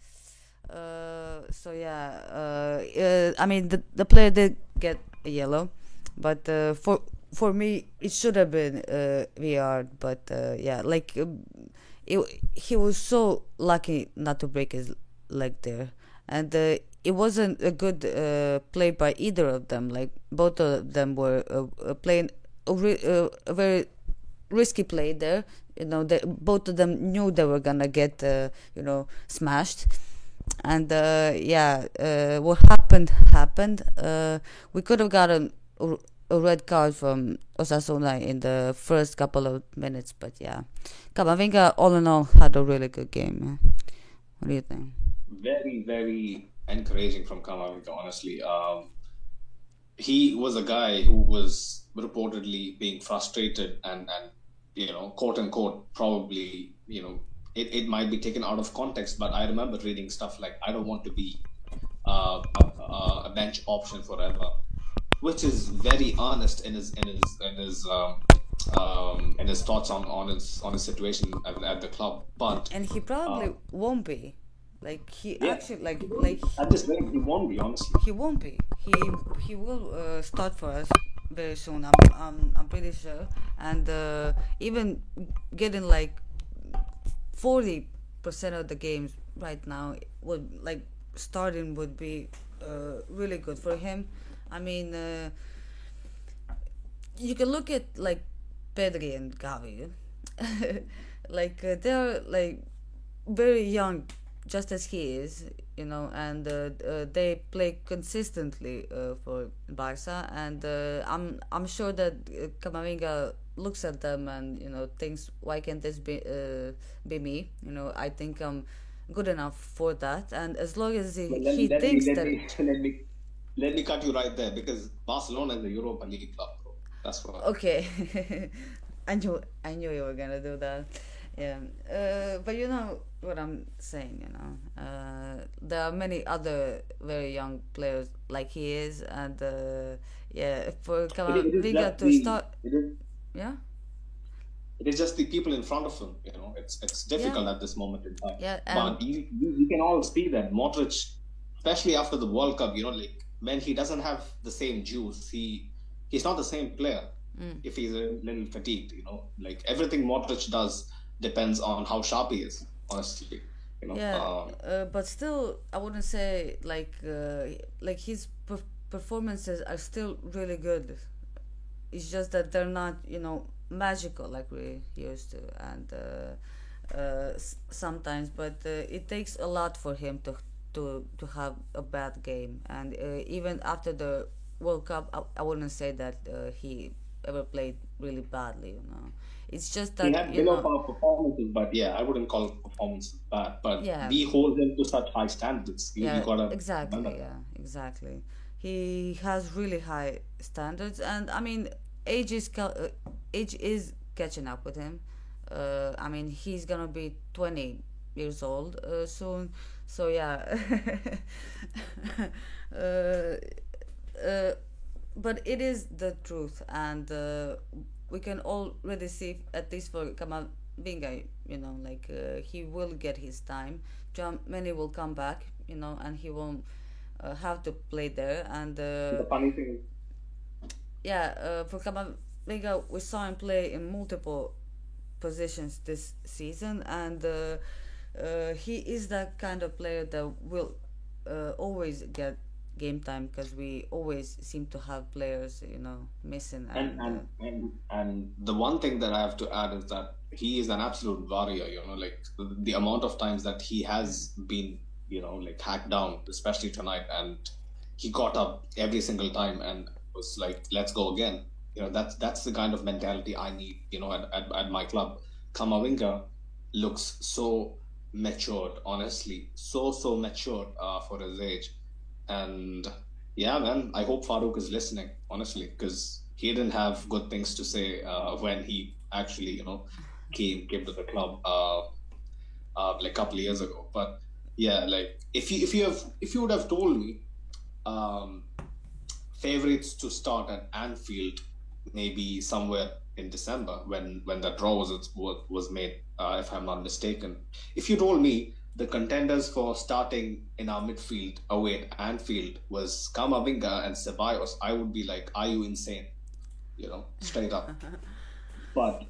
Uh, so yeah, uh, uh, I mean the the player did get a yellow, but uh, for for me it should have been uh, VR. But uh, yeah, like um, it, he was so lucky not to break his leg there, and uh, it wasn't a good uh, play by either of them. Like both of them were uh, uh playing a, re- uh, a very risky play there you know they, both of them knew they were gonna get uh, you know smashed. And uh, yeah what happened happened we could have gotten a red card from Osasuna in the first couple of minutes but yeah. Camavinga all in all had a really good game what do you think? Very very encouraging from Camavinga honestly um, he was a guy who was reportedly being frustrated and and you know, quote unquote, probably, you know, it, it might be taken out of context, but I remember reading stuff like, I don't want to be uh, a, a, bench option forever, which is very honest in his in his in his um, um, in his thoughts on, on his on his situation at, at the club. But and he probably um, won't be. Like he yeah, actually like like at this rate he won't be honestly. He won't be. He he will uh, start for us very soon. I'm I'm, I'm pretty sure, and uh, even getting like forty percent of the games right now would like starting would be uh, really good for him. I mean, uh, you can look at like Pedri and Gavi, like uh, they're like very young just as he is, you know, and uh, uh, they play consistently uh, for Barca, and uh, I'm I'm sure that uh, Camavinga looks at them and you know thinks, why can't this be uh, be me? You know, I think I'm good enough for that, and as long as he, well, he thinks me, that. Me, let me let me cut you right there because Barcelona is a Europa League club, bro. That's what. Okay, I knew I knew you were gonna do that yeah. Uh, but you know what i'm saying you know? Uh, there are many other very young players like he is and uh, yeah for Camavinga to start yeah? It is just the people in front of him you know? It's it's difficult yeah. at this moment in time. Yeah but you, you, you can all see that Modric especially after the World Cup you know like when he doesn't have the same juice he he's not the same player mm. if he's a little fatigued you know? Like everything Modric does depends on how sharp he is, honestly. You know? Yeah, um, uh, but still, I wouldn't say like uh, like his per- performances are still really good. It's just that they're not, you know, magical like we used to, and uh, uh sometimes. But uh, it takes a lot for him to to to have a bad game, and uh, even after the World Cup, I, I wouldn't say that he ever played really badly. You know it's just that he had below par performances, but yeah, I wouldn't call performances bad. But yeah. we hold him to such high standards. You, yeah, you gotta exactly. Yeah, exactly. He has really high standards, and I mean, age is uh, age is catching up with him. Uh, I mean, he's gonna be twenty years old uh, soon. So yeah. Uh, uh, but it is the truth, and uh, we can already see at least for Camavinga, you know, like uh, he will get his time. Tchouaméni will come back, you know, and he won't uh, have to play there. And uh, the funny thing, yeah, uh, for Camavinga, we saw him play in multiple positions this season, and uh, uh, he is that kind of player that will uh, always get game time because we always seem to have players, you know, missing. And And uh, and and and the one thing that I have to add is that he is an absolute warrior. You know, like the, the amount of times that he has been, you know, like hacked down, especially tonight, and he got up every single time and was like, "Let's go again." You know, that's that's the kind of mentality I need. You know, at at, at my club, Camavinga looks so matured. Honestly, so so matured uh, for his age and yeah, man, I hope Farouk is listening, honestly, because he didn't have good things to say uh, when he actually, you know, came came to the club uh, uh, like a couple years ago. But yeah, like if you if you have if you would have told me um, favorites to start at Anfield maybe somewhere in December when when that draw was was, was made, uh, if I'm not mistaken. If you told me the contenders for starting in our midfield away at Anfield was Camavinga and Ceballos, I would be like, "Are you insane?" You know, straight up. But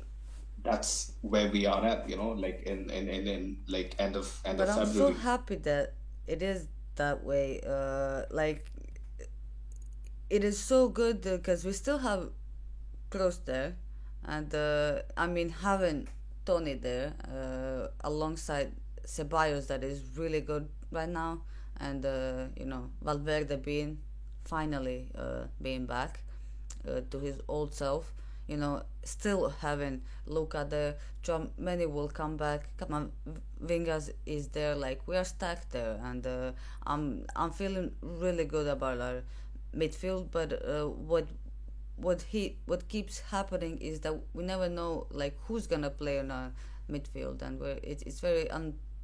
that's where we are at, you know, like in in, in, in like end of end but of I'm so happy that it is that way. Uh, like it is so good because we still have Kroos there, and uh, I mean having Tony there uh, alongside Ceballos that is really good right now, and uh, you know Valverde being finally uh, being back uh, to his old self. You know, still having Luka there. Tchouaméni will come back. Vingas is there. Like we are stacked there, and uh, I'm I'm feeling really good about our midfield. But uh, what what he what keeps happening is that we never know like who's gonna play in our midfield, and we're, it's it's very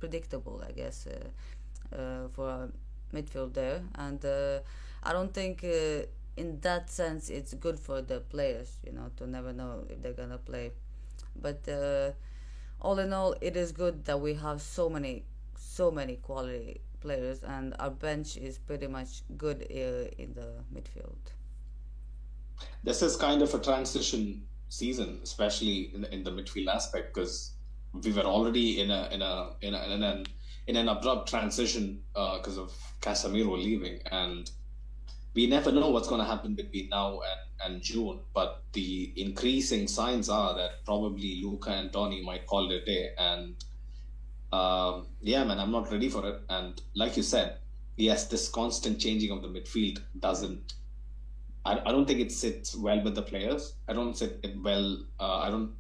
unpredictable, I guess, uh, uh, for our midfield there. And uh, I don't think in that sense it's good for the players, you know, to never know if they're gonna play. But all in all, it is good that we have so many so many quality players, and our bench is pretty much good in the midfield. this is kind of a transition season, especially in, in the midfield aspect, because we were already in a in a in, a, in an in an abrupt transition because of Casemiro leaving, and we never know what's going to happen between now and, and June. But the increasing signs are that probably Luka and Tony might call it a day, and um, yeah, man, I'm not ready for it. And like you said, yes, this constant changing of the midfield doesn't I, I don't think it sits well with the players. I don't sit it well. Uh, I don't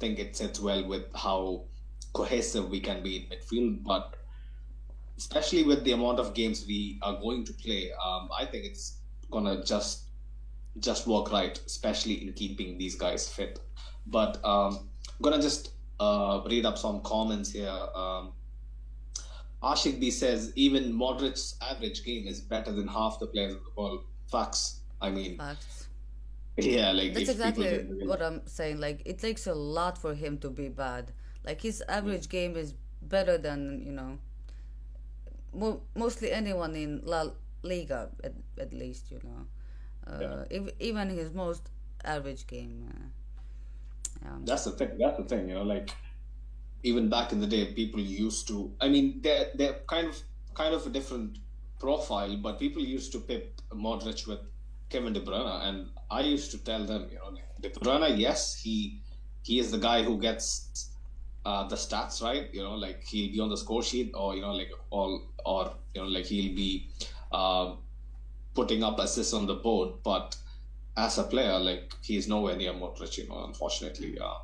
think it sits well with how cohesive we can be in midfield. But especially with the amount of games we are going to play, um, I think it's gonna just just work right, especially in keeping these guys fit. But um, I'm gonna just uh, read up some comments here. Um, Ashik B says even Modric's average game is better than half the players in the world. Facts. I mean, Facts. Yeah, like That's exactly what I'm saying. Like it takes a lot for him to be bad. Like his average game is better than you know, mo- mostly anyone in La Liga at, at least you know. Uh, Yeah. ev- even his most average game. Uh, yeah. that's the thing. That's the thing. You know, like even back in the day, people used to. I mean, they're they're kind of kind of a different profile, but people used to pip Modric with Kevin De Bruyne, and I used to tell them, you know, De Bruyne, yes, he he is the guy who gets uh, the stats right. You know, like he'll be on the score sheet, or you know, like all or you know, like he'll be uh, putting up assists on the board, but as a player, like he's nowhere near Modric, you know, unfortunately. Uh,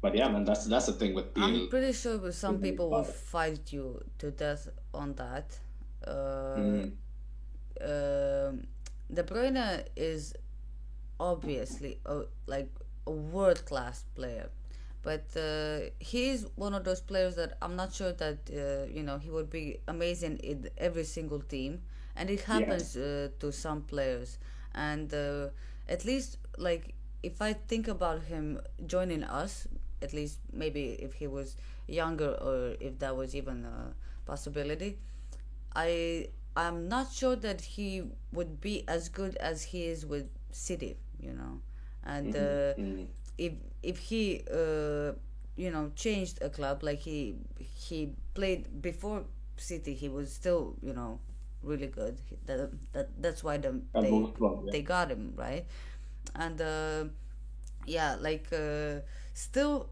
but yeah, man, that's that's the thing with I'm pretty sure some Mhm. people will fight you to death on that. Uh, Mhm. um, De Bruyne is obviously a, like a world class player, but uh, he is one of those players that I'm not sure that uh, you know he would be amazing in every single team, and it happens uh, to some players. And uh, at least like if I think about him joining us, at least maybe if he was younger or if that was even a possibility, I I'm not sure that he would be as good as he is with City, you know, and uh, Mhm. if if he uh, you know changed a club like he he played before City, he was still you know really good. That, that that's why the, they wrong, yeah. they got him right, and uh, yeah, like uh, still.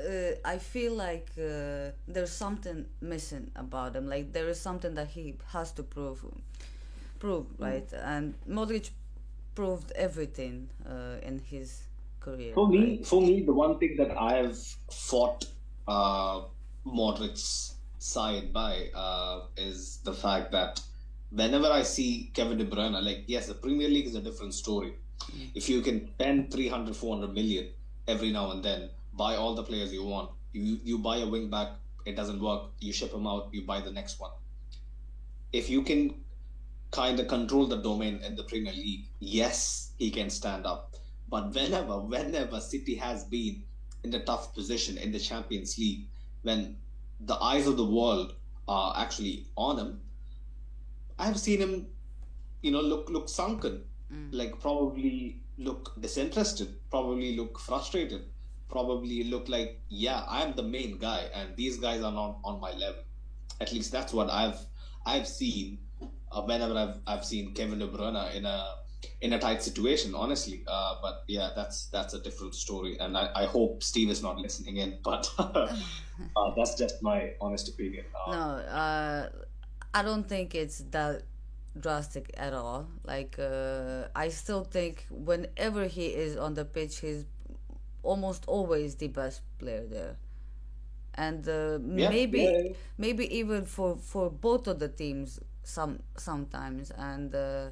Uh, I feel like uh, there's something missing about him. Like there is something that he has to prove, prove Mm. right. And Modric proved everything uh, in his career. For me, right? for me, the one thing that I have fought uh, Modric's side by uh, is the fact that whenever I see Kevin De Bruyne, like yes, the Premier League is a different story. If you can spend 300, 400 million every now and then, buy all the players you want. You you buy a wing back, it doesn't work. You ship him out. You buy the next one. If you can kind of control the domain in the Premier League, yes, he can stand up. But whenever, whenever City has been in the tough position in the Champions League, when the eyes of the world are actually on him, I've seen him, you know, look look sunken, mm. like probably look disinterested, probably look frustrated, probably look like, yeah, I'm the main guy, and these guys are not on my level. At least that's what I've I've seen uh, whenever I've I've seen Kevin De Bruyne in a in a tight situation, honestly. Uh, but yeah, that's that's a different story, and I, I hope Steve is not listening in. But uh, that's just my honest opinion. Uh, No, uh, I don't think it's that drastic at all. Like, uh, I still think whenever he is on the pitch, he's almost always the best player there. And uh, Yeah, maybe, yeah, maybe even for for both of the teams, some sometimes. And uh,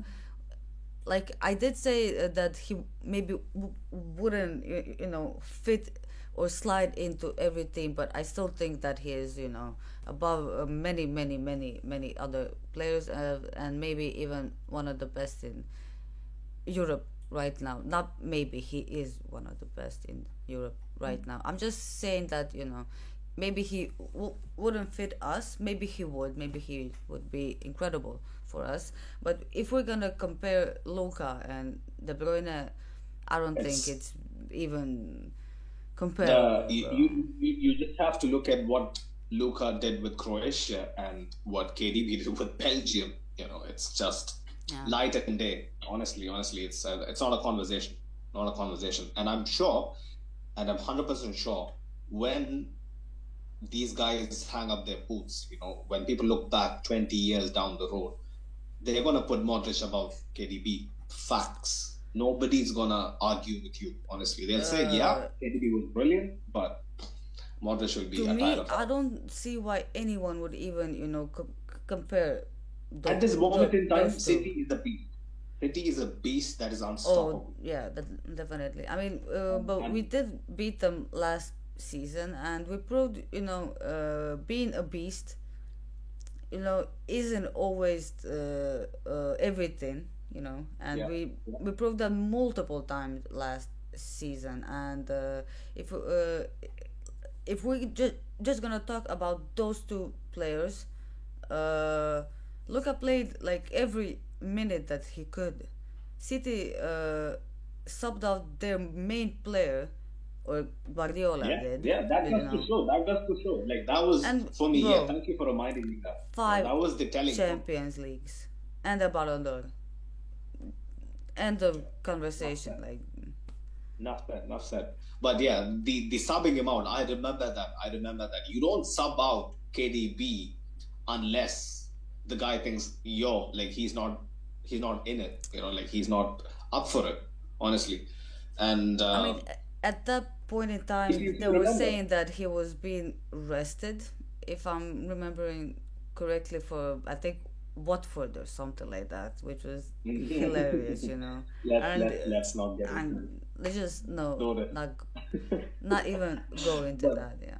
like I did say uh, that he maybe w- wouldn't you know fit or slide into every team but I still think that he is you know above uh, many many many many other players uh, and maybe even one of the best in Europe right now. Not maybe he is one of the best in Europe right now. I'm just saying that you know maybe he w- wouldn't fit us. Maybe he would. Maybe he would be incredible for us. But if we're gonna compare Luka and De Bruyne, I don't It's- think it's even Uh, comparable. you, you, you you just have to look at what Luka did with Croatia and what KDB did with Belgium. You know, it's just Yeah. light and day. Honestly, honestly, it's uh, it's not a conversation, not a conversation. And I'm sure, and I'm hundred percent sure, when these guys hang up their boots, you know, when people look back twenty years down the road, they're gonna put Modric above KDB. Facts. Nobody's gonna argue with you. Honestly, they'll say, Uh, "Yeah, KDB was brilliant, but Modric will be to a me. I don't see why anyone would even you know co- compare. The, At this moment the- in time. City is a beast. City is a beast that is unstoppable. Oh yeah, that, definitely. I mean, uh, but and- we did beat them last season, and we proved, you know, uh, being a beast, you know, isn't always uh, uh, everything, you know, and Yeah, we we proved that multiple times last season, and uh, if uh, if we just just gonna talk about those two players, uh, Luka played like every minute that he could. City uh, subbed out their main player, or Guardiola Yeah, did. yeah, that goes to show. That goes to show. Like that was And, for me. bro, yeah, thank you for reminding me that. Five that was the telling. point. Champions Leagues and a Ballon d'Or. End of conversation. Like, Enough said. Enough said. But yeah, the the subbing him out. I remember that. I remember that. You don't sub out KDB unless the guy thinks, yo, like he's not, he's not in it. You know, like he's not up for it. Honestly, and uh, I mean, at that point in time, they were saying that he was being arrested, if I'm remembering correctly, for I think Watford or something like that, which was hilarious, you know. let's and- let's, let's not get into And they just no, not not even go into that. Yeah.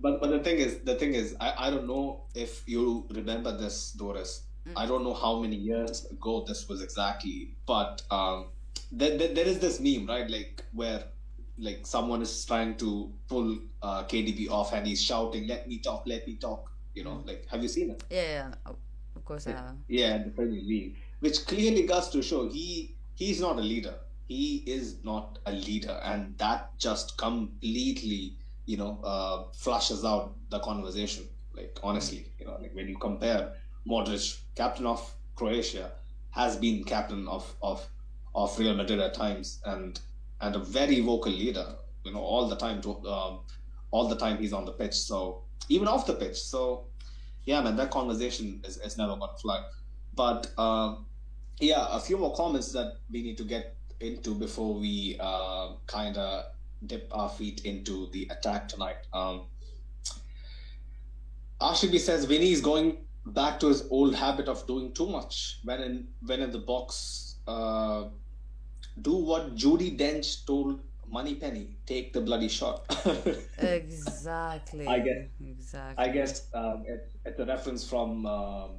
But but the thing is, the thing is, I, I don't know if you remember this, Doris. I don't know how many years ago this was exactly, but um, there, there, there is this meme, right? Like where like someone is trying to pull uh, KDB off and he's shouting, "Let me talk, let me talk." You know, like have you seen it? Yeah, yeah. Of course, I have. Yeah, the Premier League, which clearly goes to show he he's not a leader. He is not a leader, and that just completely, you know, uh, flushes out the conversation. Like honestly, you know, like when you compare Modric, captain of Croatia, has been captain of of of Real Madrid at times, and and a very vocal leader. You know, all the time to um, all the time he's on the pitch. So even off the pitch. So yeah, man, that conversation is, is never gonna fly. But um, yeah, a few more comments that we need to get into before we uh, kind of dip our feet into the attack tonight. Um, Ashibi says Vinny is going back to his old habit of doing too much when in when in the box. Uh, do what Judi Dench told Moneypenny: take the bloody shot. exactly. I guess. Exactly. I guess um, it, it's a reference from um,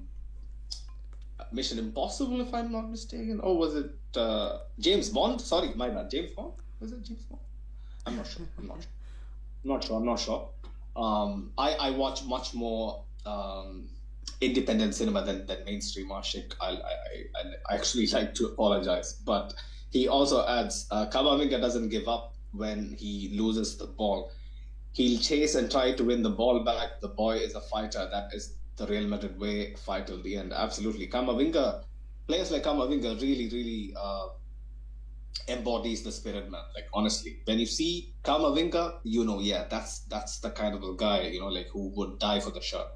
Mission Impossible, if I'm not mistaken, or was it uh, James Bond? Sorry, my bad. James Bond. Was it James Bond? I'm not sure. I'm not sure. not sure. I'm not sure. Um, I I watch much more um, independent cinema than, than mainstream. Ashik, I, I, I actually like to apologize, but he also adds uh, Camavinga doesn't give up when he loses the ball. He'll chase and try to win the ball back. The boy is a fighter. That is the Real Madrid way. Fight till the end. Absolutely. Camavinga, players like Camavinga really, really uh, embodies the spirit, man. Like honestly, when you see Camavinga, you know, yeah, that's that's the kind of a guy, you know, like who would die for the shirt.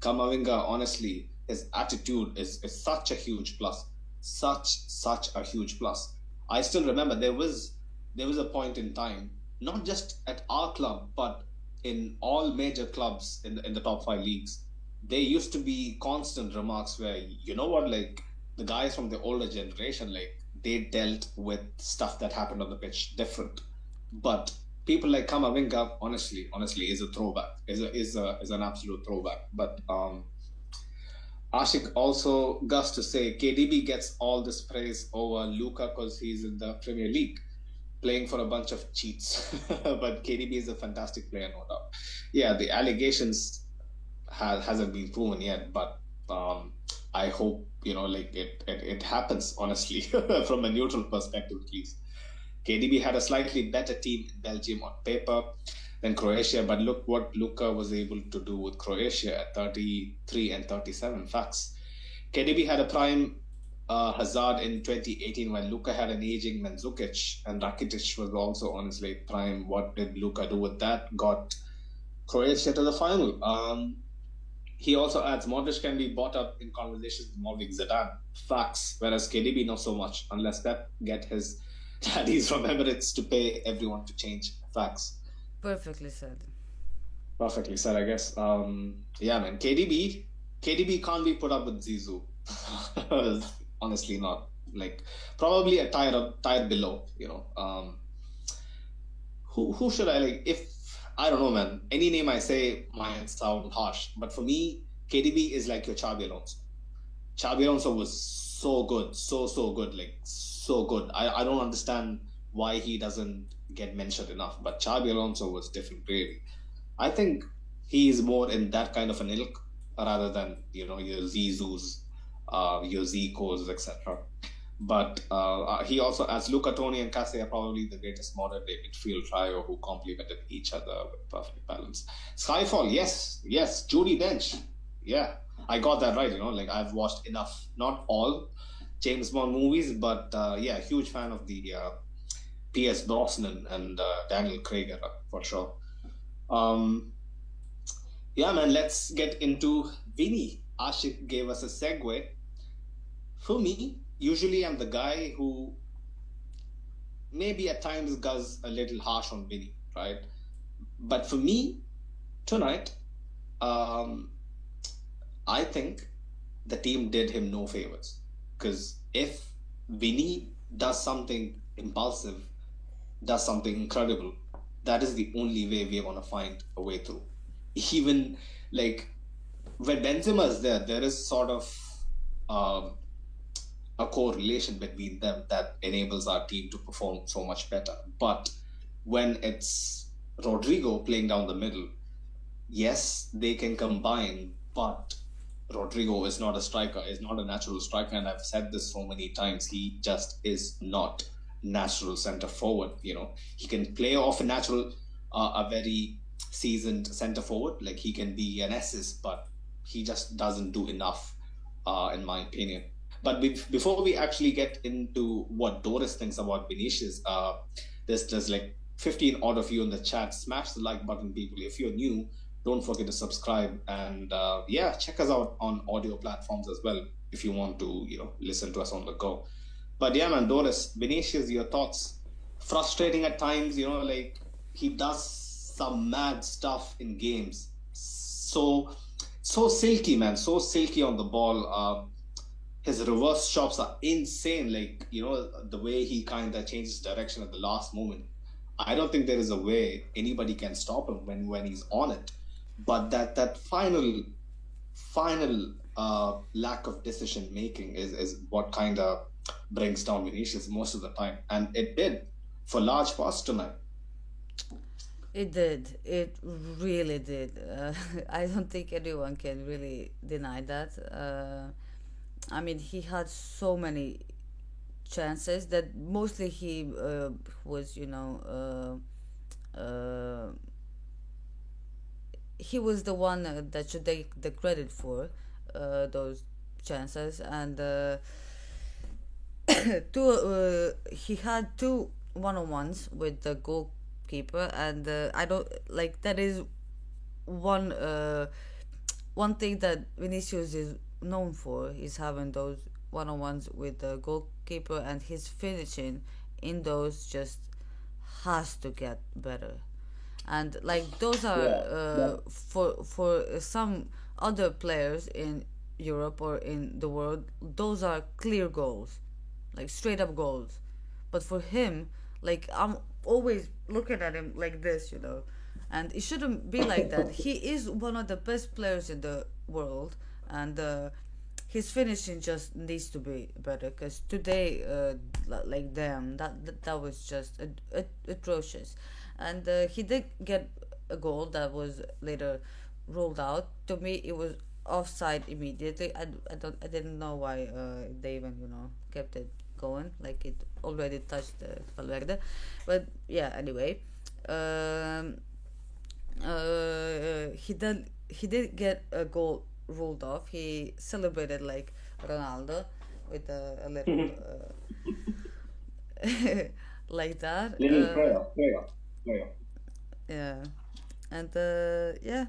Camavinga, honestly, his attitude is, is such a huge plus. Such such a huge plus. I still remember there was there was a point in time, not just at our club, but in all major clubs in the, in the top five leagues, there used to be constant remarks where you know what, like the guys from the older generation, like they dealt with stuff that happened on the pitch different. But people like Camavinga, honestly, honestly, is a throwback. is a, is a, is an absolute throwback. But um, Ashik also gus to say KDB gets all this praise over Luka because he's in the Premier League playing for a bunch of cheats. but KDB is a fantastic player, no doubt. Yeah, the allegations has, hasn't been proven yet, but um, I hope you know, like it, it, it happens honestly from a neutral perspective, at least. KDB had a slightly better team in Belgium on paper than Croatia, but look what Luka was able to do with Croatia at 33 and 37 facts. KDB had a prime uh, Hazard in 2018 when Luka had an aging Mandzukic and Rakitic was also on his late prime. What did Luka do with that? Got Croatia to the final. Um, he also adds Modric can be brought up in conversations involving Zidane. Facts, whereas KDB not so much, unless Pep get his daddies from Emirates to pay everyone to change. Facts. Perfectly said. Perfectly said, I guess. Um, yeah, man. KDB, KDB can't be put up with Zizou. Honestly, not. Like probably a tire up, tire below. You know. Um, who who should I like? If I don't know, man. Any name I say might sound harsh, but for me, KDB is like your Xabi Alonso. Xabi Alonso was so good, so so good, like so good. I, I don't understand why he doesn't get mentioned enough, but Xabi Alonso was different, really. I think he is more in that kind of an ilk rather than you know your Zizou's, uh, your Zicos, etc. But uh, uh, he also, as Luka Toni and Cassie are probably the greatest modern day midfield trio who complemented each other with perfect balance. Skyfall, yes, yes. Judi Dench, yeah, I got that right. You know, like I've watched enough, not all James Bond movies, but uh, yeah, huge fan of the uh, Pierce Brosnan and uh, Daniel Craig era for sure. Um, yeah, man, let's get into Vinny. Ashik gave us a segue. For me, usually I'm the guy who maybe at times goes a little harsh on Vinny, right? But for me, tonight, um, I think the team did him no favors. Because if Vinny does something impulsive, does something incredible, that is the only way we're to find a way through. Even like when Benzema is there, there is sort of um, a correlation between them that enables our team to perform so much better. But when it's Rodrygo playing down the middle, yes, they can combine, but Rodrygo is not a striker, is not a natural striker, and I've said this so many times. He just is not natural center forward. You know, he can play off a natural, uh, a very seasoned center forward. Like he can be an assist, but he just doesn't do enough, uh, in my opinion. But be- before we actually get into what Doris thinks about Vinicius, uh, there's there's like 15 odd of you in the chat. Smash the like button, people. If you're new, don't forget to subscribe and uh, yeah, check us out on audio platforms as well if you want to you know listen to us on the go. But yeah, man, Doris, Vinicius, your thoughts? Frustrating at times, you know, like he does some mad stuff in games. So so silky, man, so silky on the ball. Uh, his reverse chops are insane. Like you know the way he kind of changes direction at the last moment. I don't think there is a way anybody can stop him when when he's on it. But that that final final uh, lack of decision making is is what kind of brings down Vinicius most of the time, and it did for large parts tonight. It did. It really did. Uh, I don't think anyone can really deny that. Uh, I mean, he had so many chances that mostly he uh, was, you know, uh, uh, he was the one that should take the credit for uh, those chances, and uh, two. Uh, he had two one-on-ones with the goalkeeper, and I don't like that is one one thing that Vinicius is known for is having those one-on-ones with the goalkeeper, and his finishing in those just has to get better. And like those are uh, for for some other players in Europe or in the world those are clear goals like straight up goals. But for him like I'm always looking at him like this you know? And it shouldn't be like that. He is one of the best players in the world and uh, his finishing just needs to be better because today uh, like damn that, that that was just at- at- atrocious. And uh, he did get a goal that was later ruled out. To me it was offside immediately. I, I don't i didn't know why uh, they even you know kept it going like it already touched uh, Valverde. But yeah anyway um uh, he did he did get a goal ruled off. He celebrated like Ronaldo with a, a little uh, like that. Little Uh, prayer, prayer, prayer. yeah, and uh, yeah,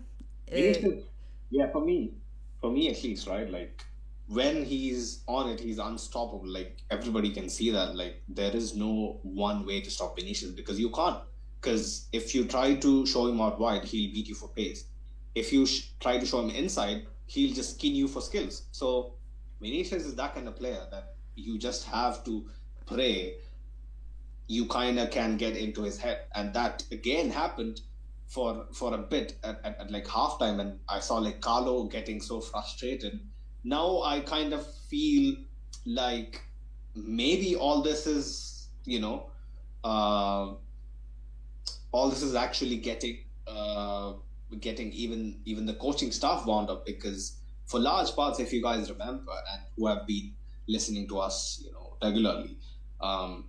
uh, Vinicius, yeah, for me, for me at least, right? Like when he's on it, he's unstoppable. Like everybody can see that. Like there is no one way to stop Vinicius because you can't. Because if you try to show him out wide, he'll beat you for pace. If you sh- try to show him inside, he'll just skin you for skills. So Vinicius is that kind of player that you just have to pray you kind of can get into his head and that again happened for for a bit at, at, at like halftime and i saw like carlo getting so frustrated now i kind of feel like maybe all this is you know uh, all this is actually getting uh, getting even even the coaching staff wound up because for large parts if you guys remember and who have been listening to us you know regularly um,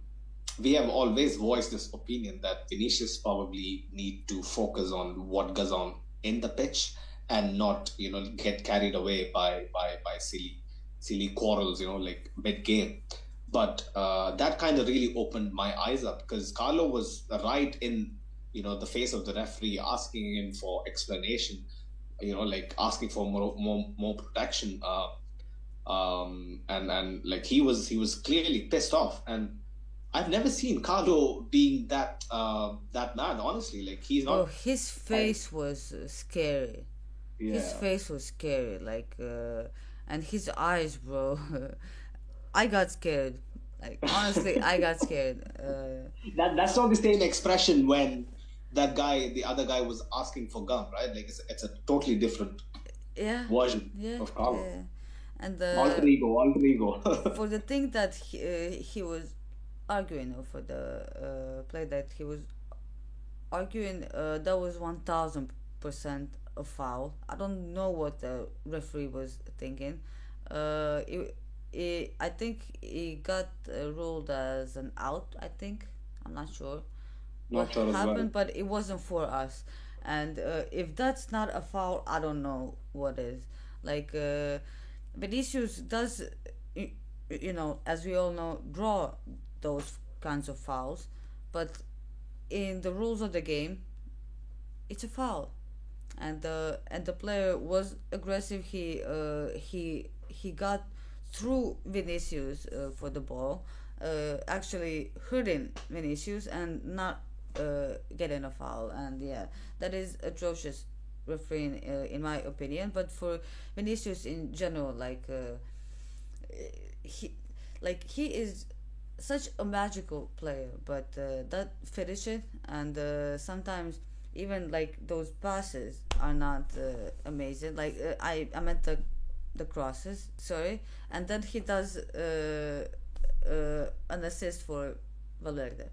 we have always voiced this opinion that Vinicius probably need to focus on what goes on in the pitch and not you know get carried away by by by silly silly quarrels you know like mid game but uh, that kind of really opened my eyes up because Carlo was right in you know the face of the referee asking him for explanation you know like asking for more more, more protection uh, um, and and like he was he was clearly pissed off and I've never seen Carlo being that uh, that mad. Honestly, like he's not oh, his face was uh, scary. yeah. His face was scary, like, uh, and his eyes, bro. I got scared. Like honestly, I got scared. Uh, That that's not the same expression when that guy, the other guy, was asking for gum, right? Like it's, it's a totally different yeah, version yeah, of Carlo. yeah. And uh, Alter ego, alter ego. for the thing that he, uh, he was arguing for the uh, play that he was arguing uh, that was 1000% a foul i don't know what the referee was thinking uh, it, it, i think he got uh, ruled as an out i think i'm not sure what sure as well. happened but it wasn't for us and uh, if that's not a foul, I don't know what is. Like uh, Vinicius does, you know, as we all know, draw those kinds of fouls, but in the rules of the game, it's a foul and the and the player was aggressive. He uh, he he got through Vinicius uh, for the ball, uh, actually hurting Vinicius and not uh, getting a foul. And yeah, that is atrocious refereeing uh, in my opinion. But for Vinicius in general, like uh, he like he is such a magical player, but uh, that finishing and uh, sometimes even like those passes are not uh, amazing. Like uh, I I meant the the crosses, sorry, and then he does uh, uh, an assist for Valverde,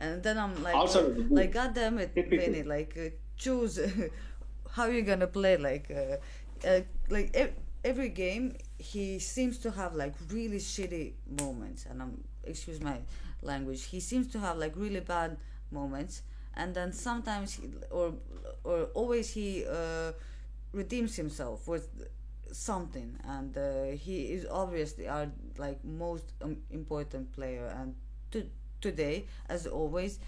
and then I'm like Outside of the boot. like God damn it, Vinny, like uh, choose how you're gonna play like uh, uh, like ev- every game he seems to have like really shitty moments. And i'm excuse my language. He seems to have like really bad moments. And then sometimes he, or or always he uh, redeems himself with something. And uh, he is obviously our like most um, important player. And to, today as always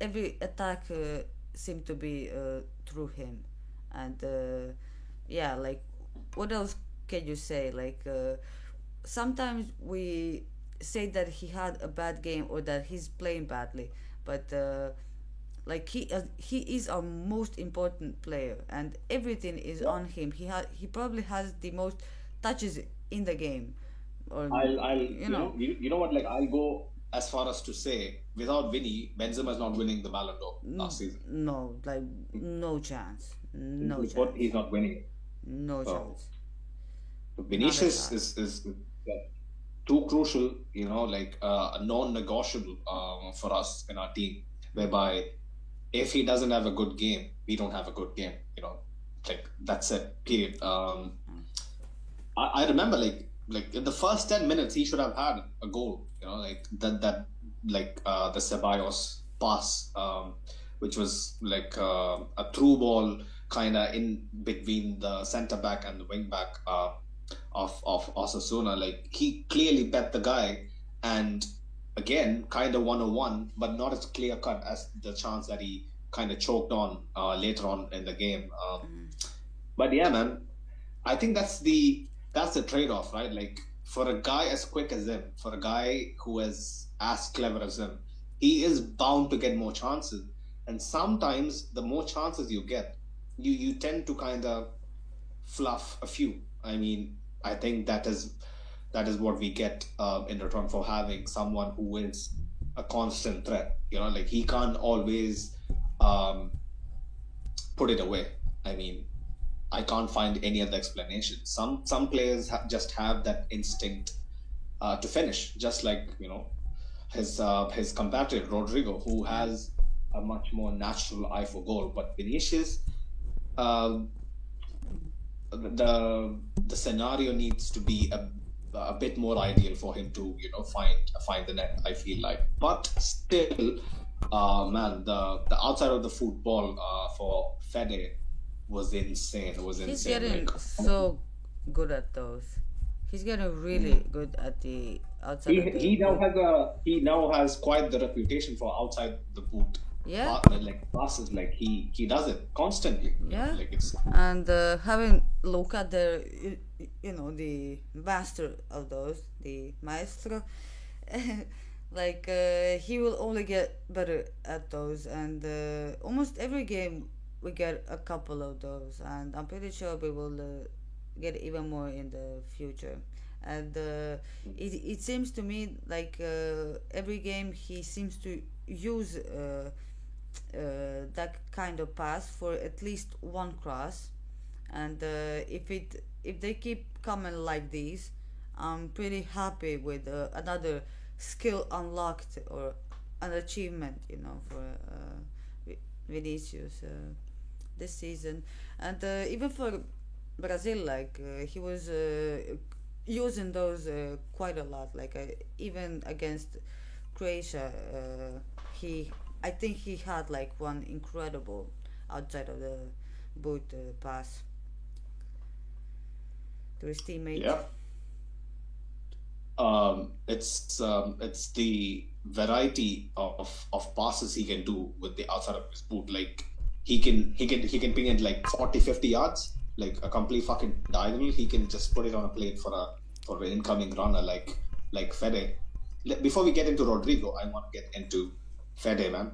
every attack uh, seemed to be uh, through him. And uh, yeah like what else can you say? Like uh, sometimes we say that he had a bad game or that he's playing badly but uh, like he uh, he is our most important player and everything is on him. He had he probably has the most touches in the game. Or I'll, I'll, you you know. know, you, you know what? Like, I'll go as far as to say, without Vinny, Benzema is not winning the Ballon d'Or last season. no like no chance no He's chance He's not winning it. no So, chance Vinicius is, is, is too crucial, you know, like uh, a non-negotiable um, for us in our team. Whereby, if he doesn't have a good game, we don't have a good game. You know, like that's it. Period. Um, I, I remember like like in the first ten minutes, he should have had a goal. You know, like that that like uh, the Ceballos pass, um, which was like uh, a through ball, kind of in between the centre back and the wing back uh, of of Osasuna. Like he clearly bet the guy, and again, kind of one on one, but not as clear cut as the chance that he kind of choked on uh, later on in the game. Um, but yeah, man, I think that's the that's the trade off, right? Like for a guy as quick as him, for a guy who is as clever as him, he is bound to get more chances. And sometimes the more chances you get, you you tend to kind of fluff a few. I mean, I think that is that is what we get uh, in return for having someone who is a constant threat. You know, like he can't always um, put it away. I mean, I can't find any other explanation. Some some players ha- just have that instinct uh, to finish, just like you know his uh, his compatriot Rodrygo, who has a much more natural eye for goal. But Vinicius, uh, the the scenario needs to be a, a bit more ideal for him to you know find find the net. I feel like, but still, uh, man, the the outside of the football uh, for Fede was insane. It was he's insane. getting Like, so good at those he's getting really good at the outside he, the he now has a he now has quite the reputation for outside the boot. Yeah. Pa- like passes, like he he does it constantly. Yeah. like it's and uh, having Luka at the you know, the master of those, the maestro, like uh, he will only get better at those, and uh, almost every game we get a couple of those, and I'm pretty sure we will uh, get even more in the future. And uh, it, it seems to me like uh, every game he seems to use uh, uh, that kind of pass for at least one cross and if it if they keep coming like this, i'm pretty happy with another skill unlocked or an achievement you know for uh, Vi- vinicius uh, this season and uh, even for brazil like uh, he was uh, using those quite a lot like even against croatia he i think he had like one incredible outside of the boot pass to his teammate. Yeah. Um, it's um, it's the variety of, of passes he can do with the outside of his boot. Like he can he can he can ping it like 40, 50 yards, like a complete fucking diagonal. He can just put it on a plate for a for an incoming runner like like Fede. Before we get into Rodrygo I want to get into Fede, man.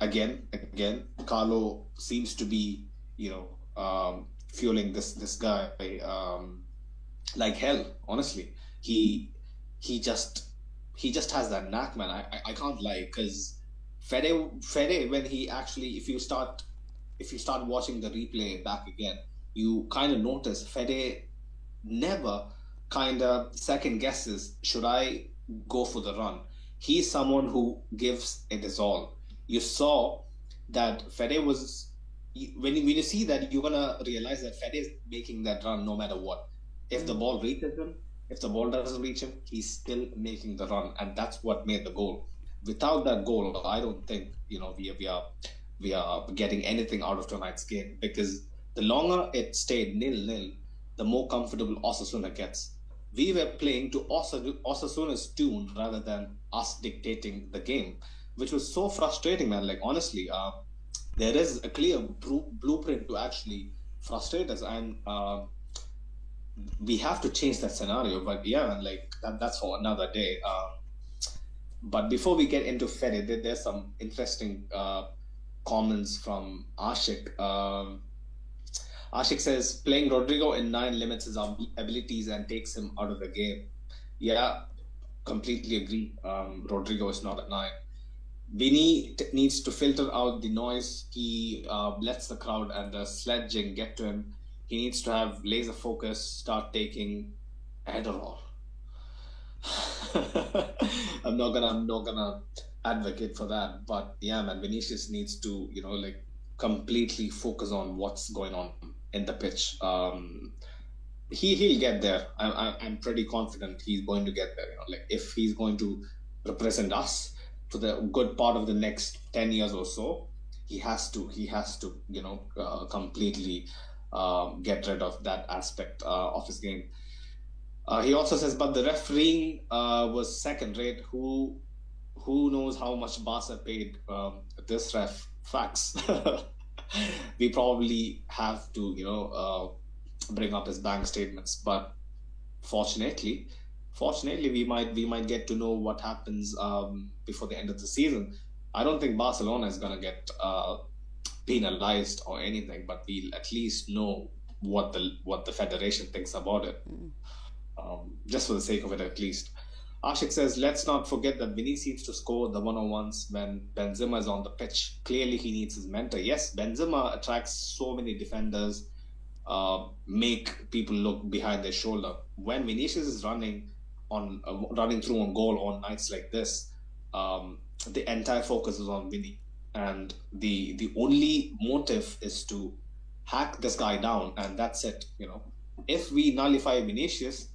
Again, again, Carlo seems to be, you know, um, fueling this this guy um, like hell. Honestly, he he just he just has that knack, man. I I, I can't lie because Fede Fede when he actually if you start if you start watching the replay back again, you kind of notice Fede never kind of second guesses should I go for the run. He's someone who gives it his all. You saw that Fede was when you, when you see that you're gonna realize that Fede is making that run no matter what. If the mm. ball reaches him, if the ball doesn't reach him, he's still making the run, and that's what made the goal. Without that goal, I don't think you know we we are we are getting anything out of tonight's game because the longer it stayed nil nil, the more comfortable Osasuna gets we were playing to Osasuna's tune rather than us dictating the game, which was so frustrating, man. Like honestly, uh, there is a clear blueprint to actually frustrate us, and uh, we have to change that scenario. But yeah, man, like that, that's for another day. Uh, but before we get into Fede, there, there's some interesting uh, comments from Ashik. Um, Ashik says playing Rodrygo in nine limits his abilities and takes him out of the game. Yeah, completely agree. Um, Rodrygo is not a nine. Vinny t- needs to filter out the noise. He uh, lets the crowd and the sledging get to him. He needs to have laser focus, start taking Adderall. I'm not gonna I'm not gonna advocate for that, but yeah, man, Vinicius needs to you know like completely focus on what's going on in the pitch. Um, he he'll get there. I'm I'm pretty confident he's going to get there. You know, like if he's going to represent us for the good part of the next ten years or so, he has to he has to you know uh, completely uh, get rid of that aspect uh, of his game. Uh, he also says, but the refereeing uh, was second rate. Who who knows how much Barca paid um, this ref? Facts. we probably have to, you know, uh, bring up his bank statements. But fortunately, fortunately, we might we might get to know what happens um, before the end of the season. I don't think Barcelona is gonna get uh, penalized or anything, but we'll at least know what the what the federation thinks about it, mm. um, just for the sake of it, at least. Ashik says, let's not forget that Vinny seems to score the one-on-ones when Benzema is on the pitch. Clearly, he needs his mentor. Yes, Benzema attracts so many defenders, uh, make people look behind their shoulder. When Vinicius is running on uh, running through on goal on nights like this, um, the entire focus is on Vinny, and the the only motive is to hack this guy down, and that's it. You know, if we nullify Vinicius,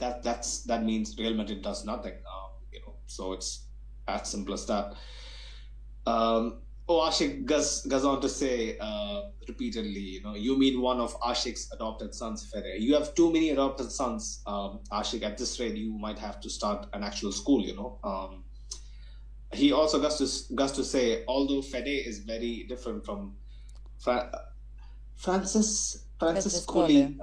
that that's that means Real Madrid does nothing. Um, you know, so it's as simple as that. Um, oh, Ashik goes, goes on to say uh, repeatedly, you know, you mean one of Ashik's adopted sons, Ferre. You have too many adopted sons, um, Ashik. At this rate, you might have to start an actual school, you know. Um, he also goes to, goes to say, although Fede is very different from Fra- Francis, Francis Coley.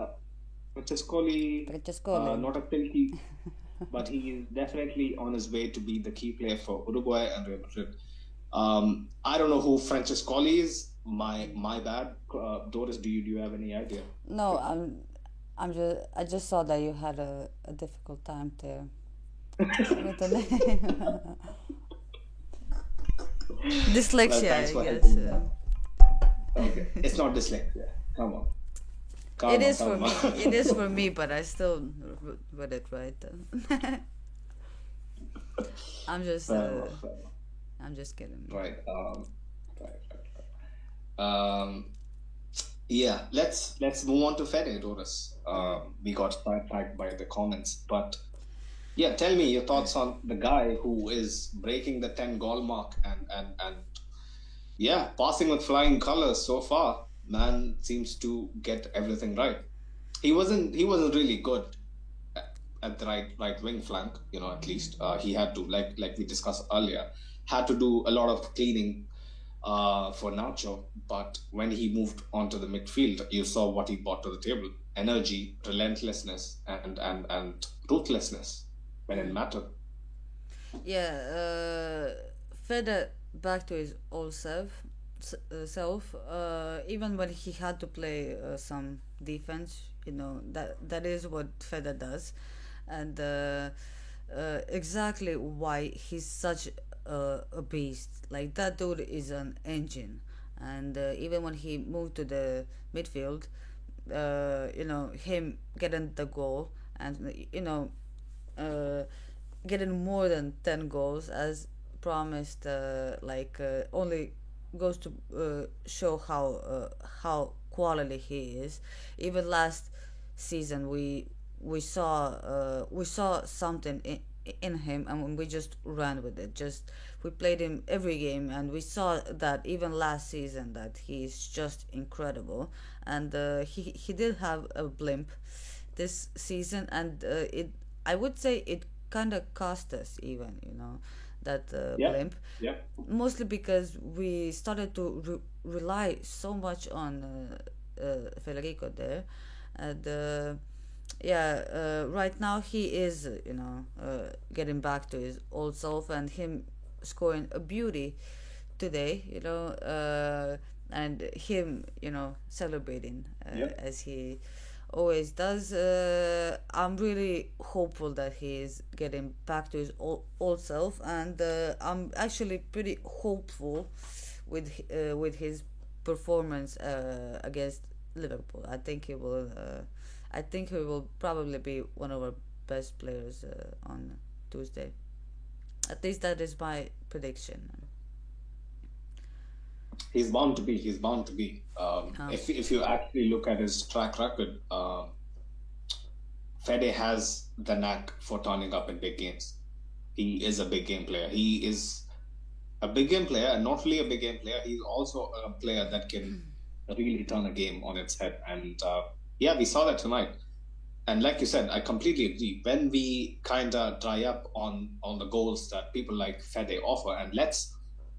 Francescoli, Francescoli. Uh, not a filthy, but he is definitely on his way to be the key player for Uruguay and Real Madrid. Um, I don't know who Francescoli is. My my bad. Uh, Doris, do you do you have any idea? No, I'm I'm just I just saw that you had a, a difficult time there with the name. dyslexia, well, I guess. Okay, it's not dyslexia. Come on. It is for me. It is for me, but I still read it right. I'm just. Uh, I'm just kidding. Right. Um, right. Right. Right. Um, yeah. Let's let's move on to Fede, Doris. Um, we got sidetracked by the comments, but yeah, tell me your thoughts on the guy who is breaking the ten goal mark and and and yeah, passing with flying colors so far. Man seems to get everything right. He wasn't he wasn't really good at the right right wing flank. You know, at least uh, he had to like like we discussed earlier, had to do a lot of cleaning uh, for Nacho. But when he moved onto the midfield, you saw what he brought to the table: energy, relentlessness, and and and ruthlessness when it mattered. Yeah, uh, Fede back to his old self. Uh, self, uh, even when he had to play uh, some defense, you know that that is what Feder does, and uh, uh, exactly why he's such a, beast. Like that dude is an engine, and uh, even when he moved to the midfield, you know him getting the goal and you know getting more than 10 goals as promised like only goes to uh, show how uh, how quality he is. Even last season we we saw uh, we saw something in, in him and we just ran with it. Just we played him every game and we saw that even last season that he's just incredible. And uh, he he did have a blimp this season and uh, it i would say it kind of cost us even you know that uh, Yeah, blimp yeah. mostly because we started to re- rely so much on uh, uh, Federico there and uh, yeah uh, right now he is you know uh, getting back to his old self and him scoring a beauty today you know uh, and him you know celebrating uh, Yep. as he always does uh, i'm really hopeful that he is getting back to his old, self and uh, i'm actually pretty hopeful with uh, with his performance uh, against liverpool. I think he will uh, i think he will probably be one of our best players uh, on tuesday. At least that is my prediction He's bound to be. He's bound to be. Um, Huh. if if you actually look at his track record, um, Fede has the knack for turning up in big games. He is a big game player. He is a big game player, and not only a big game player, he's also a player that can really turn a game on its head. And uh, yeah, we saw that tonight. And like you said, I completely agree. When we kind of dry up on on the goals that people like Fede offer, and let's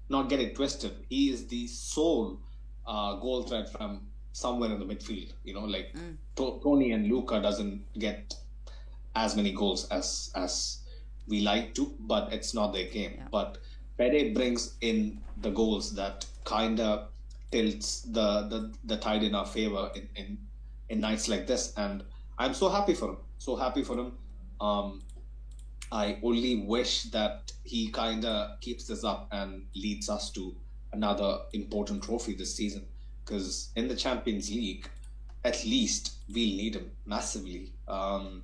not get it twisted, he is the sole uh, goal threat from somewhere in the midfield. You know, like to- Toni and Luka doesn't get as many goals as as we like to, but it's not their game. Yeah. But Fede brings in the goals that kind of tilts the, the the tide in our favor in, in in nights like this, and I'm so happy for him. So happy for him. Um, I only wish that he kind of keeps this up and leads us to another important trophy this season. Because in the Champions League, at least we'll need him massively. Um,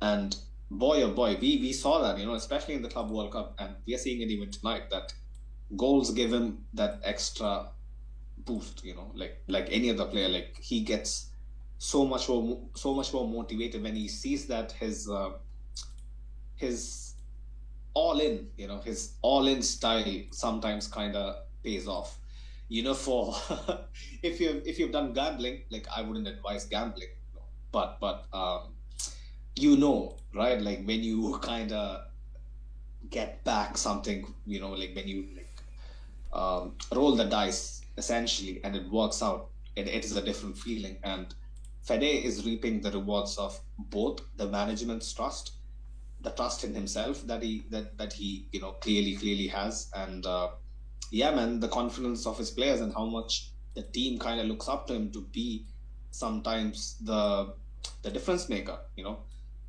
and boy, oh boy, we, we saw that, you know, especially in the Club World Cup, and we are seeing it even tonight that goals give him that extra boost, you know, like like any other player. Like he gets so much more so much more motivated when he sees that his uh, his all in, you know, his all in style sometimes kind of pays off. You know, for if you if you've done gambling, like I wouldn't advise gambling, but but um, you know, right? Like when you kind of get back something, you know, like when you like um, roll the dice essentially and it works out, it, it is a different feeling. And Fede is reaping the rewards of both the management's trust the trust in himself that he that that he you know clearly clearly has. And uh, yeah man the confidence of his players and how much the team kind of looks up to him to be sometimes the the difference maker you know.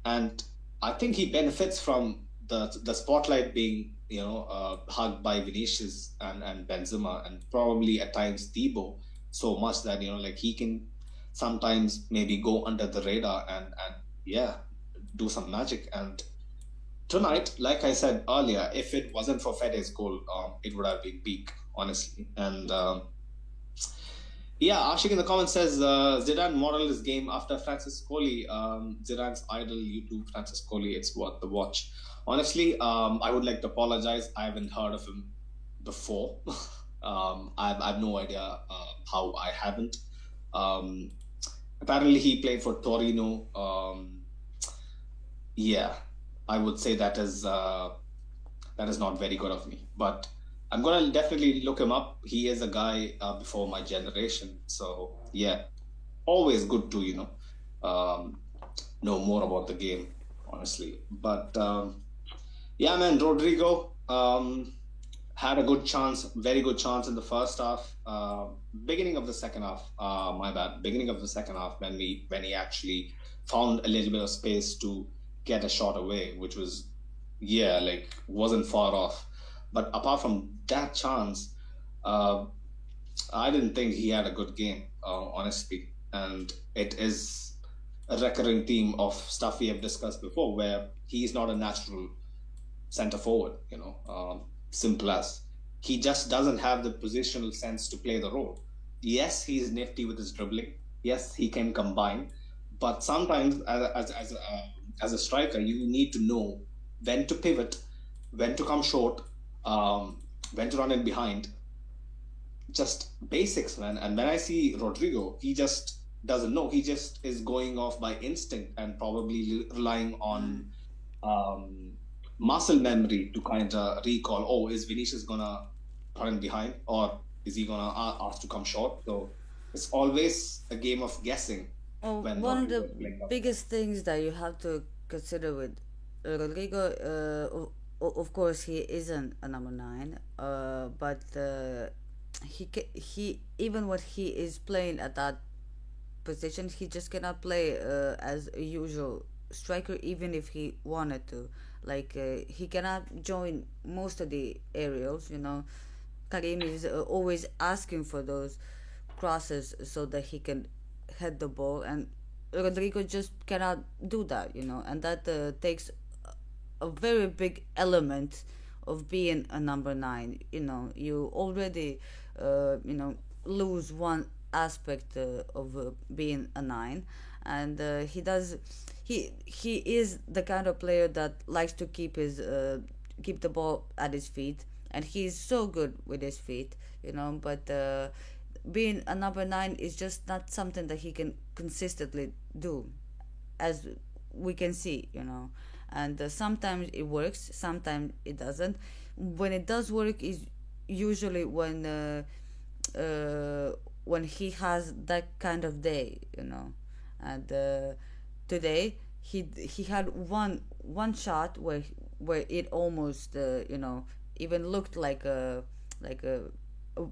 And i think he benefits from the the spotlight being you know uh, hugged by Vinicius and and Benzema and probably at times Debo so much that you know like he can sometimes maybe go under the radar and and yeah do some magic. And tonight, like I said earlier, if it wasn't for Fede's goal, um, it would have been peak, honestly. And um, yeah, Ashik in the comments says uh, Zidane modeled his game after Francescoli. Um, Zidane's idol, you do Francescoli. It's worth the watch. Honestly, um, I would like to apologize. I haven't heard of him before. Um, I, I have no idea uh, how I haven't. Um, apparently, he played for Torino. Um, yeah, I would say that is uh, that is not very good of me. But I'm gonna definitely look him up. He is a guy uh, before my generation, so yeah, always good to you know um, know more about the game, honestly. But um, yeah, man, Rodrygo um, had a good chance, very good chance in the first half. Uh, beginning of the second half, uh, my bad. Beginning of the second half, when we when he actually found a little bit of space to get a shot away, which was yeah, like wasn't far off. But apart from that chance, uh, I didn't think he had a good game, uh, honestly. And it is a recurring theme of stuff we have discussed before, where he's not a natural center forward. You know, um, simple as he just doesn't have the positional sense to play the role. Yes, he's nifty with his dribbling. Yes, he can combine, but sometimes as as as a, uh, as a striker, you need to know when to pivot, when to come short, um, when to run in behind. Just basics, man. And when I see Rodrygo, he just doesn't know. He just is going off by instinct and probably relying on um, muscle memory to kind of recall. Oh, is Vinicius gonna run behind, or is he gonna ask to come short? So it's always a game of guessing. Oh, one of the biggest things that you have to consider with Rodrygo, uh, of course, he isn't a number nine, uh, but uh, he he even when he is playing at that position, he just cannot play uh, as a usual striker, even if he wanted to. Like uh, he cannot join most of the aerials. You know, Karim is uh, always asking for those crosses so that he can head the ball, and Rodrygo just cannot do that. You know, and that takes a very big element of being a number nine. You know, you already, uh, you know, lose one aspect uh, of uh, being a nine, and uh, he does. He he is the kind of player that likes to keep his uh, keep the ball at his feet, and he's so good with his feet. You know, but uh, being a number nine is just not something that he can consistently do, as we can see. You know and uh, sometimes it works sometimes it doesn't when it does work is usually when uh, uh, when he has that kind of day you know and uh, today he he had one one shot where where it almost uh, you know even looked like a like a, a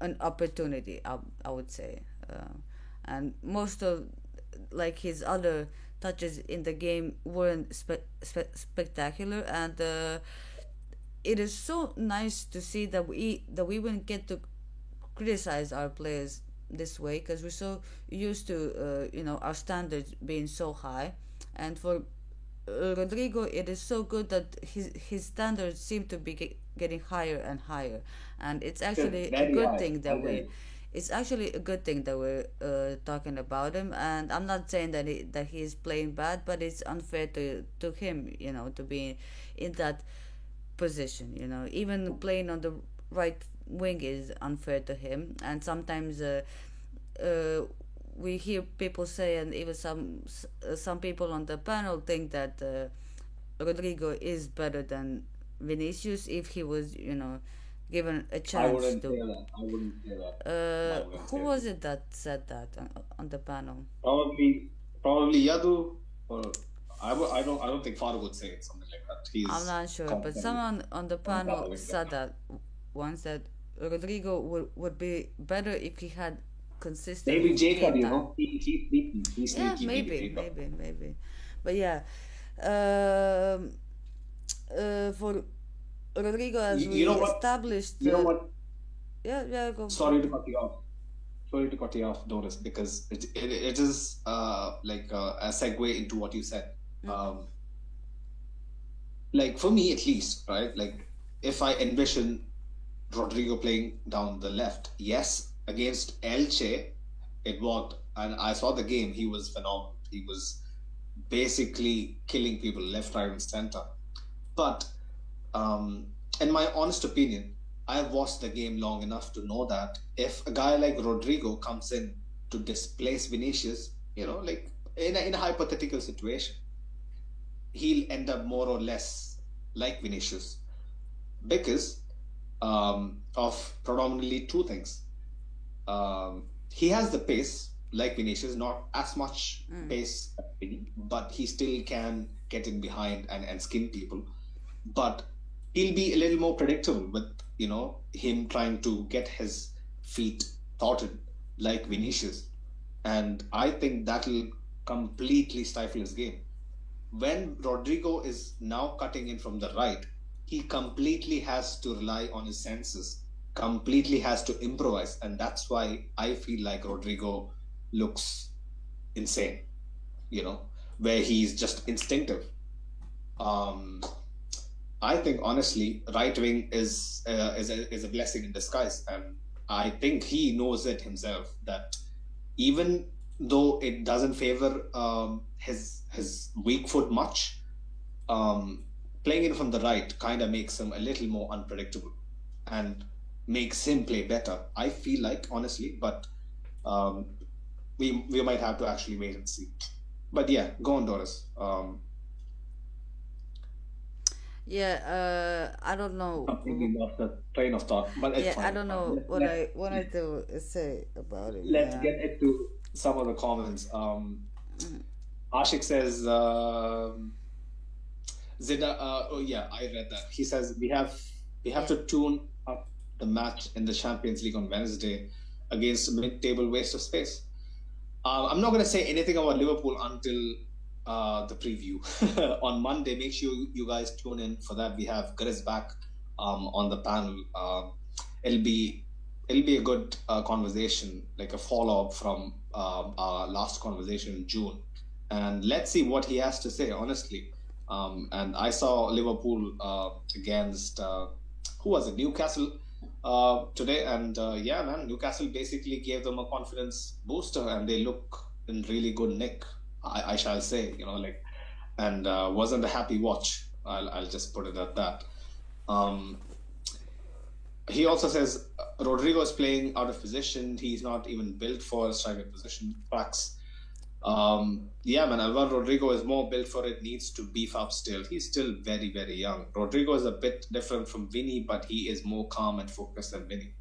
an opportunity I, I would say uh, and most of like his other touches in the game weren't spe- spe- spectacular, and uh, it is so nice to see that we that we wouldn't get to criticize our players this way because we're so used to uh, you know our standards being so high, and for uh, Rodrygo, it is so good that his his standards seem to be get, getting higher and higher, and it's actually a good high. thing that we it's actually a good thing that we're uh, talking about him. And i'm not saying that he, that he's playing bad but it's unfair to to him you know to be in that position you know. Even playing on the right wing is unfair to him. And sometimes uh, uh, we hear people say and even some some people on the panel think that uh, Rodrygo is better than Vinicius if he was you know given a chance I wouldn't to. Say that. I wouldn't say that. Uh, who was it that said that on, on the panel? Probably, probably Yadu. Or I, w- I don't. I don't think Farouk would say something like that. He's I'm not sure, but someone on the panel said that. that once that Rodrygo would would be better if he had consistent. Maybe Jacob, you know, he, he, he, he's yeah, maybe, maybe, maybe, but yeah. Um, uh, for Rodrygo, as you, we know established. You know what? Yeah, yeah, go. Sorry to cut you off. Sorry to cut you off, Doris, because it, it, it is uh, like uh, a segue into what you said. Mm-hmm. Um, like for me, at least, right? Like if I envision Rodrygo playing down the left, yes, against Elche, it worked, and I saw the game. He was phenomenal. He was basically killing people left, right, and center. But um, in my honest opinion, I've watched the game long enough to know that if a guy like Rodrygo comes in to displace Vinicius, you know, like in a, in a hypothetical situation, he'll end up more or less like Vinicius because um, of predominantly two things. Um, he has the pace, like Vinicius, not as much Mm. pace, but he still can get in behind and, and skin people. But he'll be a little more predictable with, you know, him trying to get his feet thwarted like Vinicius. And I think that'll completely stifle his game. When Rodrygo is now cutting in from the right, he completely has to rely on his senses, completely has to improvise. And that's why I feel like Rodrygo looks insane, you know, where he's just instinctive. Um, I think honestly, right wing is uh, is a, is a blessing in disguise, and I think he knows it himself that even though it doesn't favor um, his his weak foot much, um, playing it from the right kind of makes him a little more unpredictable and makes him play better. I feel like honestly, but um, we we might have to actually wait and see. But yeah, go on, Doris. Um, Yeah, uh, I don't know. completely lost the train of thought, but it's Yeah, fine. I don't know Let's- what let's- I wanted to say about it. let's yeah. get into some of the comments. Um, Ashik says, um, Zida, uh, oh yeah, I read that. He says we have we have to tune up the match in the Champions League on Wednesday against mid-table waste of space. Uh, I'm not going to say anything about Liverpool until uh, the preview on Monday. Make sure you guys tune in for that. We have Chris back um, on the panel. Um it'll be it'll be a good uh, conversation, like a follow up from um, our last conversation in June. And let's see what he has to say, honestly. Um, and I saw Liverpool uh, against uh, who was it, Newcastle uh, today, and uh, yeah, man, Newcastle basically gave them a confidence booster, and they look in really good nick. I, I shall say, you know, like, and uh, wasn't a happy watch. I'll, I'll just put it at that. Um, he also says uh, Rodrygo is playing out of position. He's not even built for a striker position. Facts. Um, yeah, man, Alvaro Rodrigo is more built for it, needs to beef up still. He's still very, very young. Rodrygo is a bit different from Vinny, but he is more calm and focused than Vinny.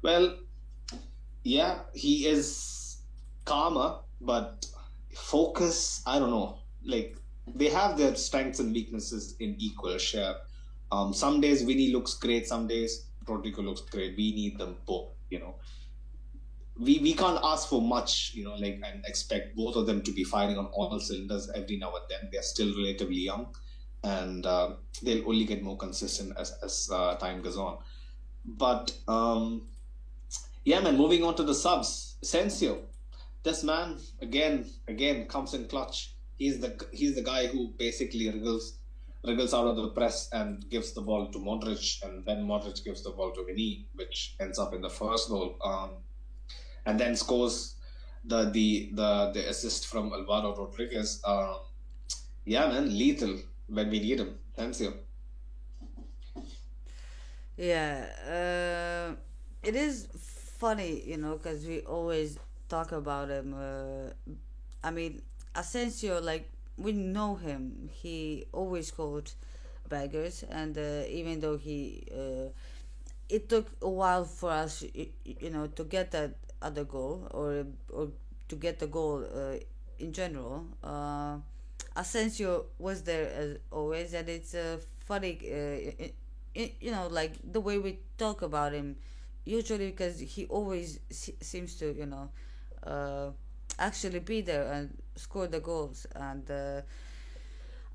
Well, yeah, he is calmer, but focus, I don't know. Like, they have their strengths and weaknesses in equal share. Um, some days Vinny looks great, some days Rodrygo looks great. We need them both, you know we we can't ask for much, you know, like and expect both of them to be firing on all cylinders every now and then. They're still relatively young, and uh, they'll only get more consistent as as uh, time goes on. But um, yeah, man. Moving on to the subs, Sensio, this man again again comes in clutch. He's the he's the guy who basically wriggles wriggles out of the press and gives the ball to Modric, and then Modric gives the ball to Vinny, which ends up in the first goal. Um, and then scores the the the, the assist from Alvaro Rodriguez. Um, yeah, man, lethal when we need him. Thanks you. Yeah, uh, it is funny, you know, because we always talk about him. Uh, I mean, Asensio, like, we know him. He always called beggars, and uh, even though he. Uh, it took a while for us, you know, to get that other goal or or to get the goal uh, in general. Uh, Asensio was there as always, and it's uh, funny, uh, i i you know, like the way we talk about him, usually because he always se- seems to, you know, uh, actually be there and score the goals. And uh,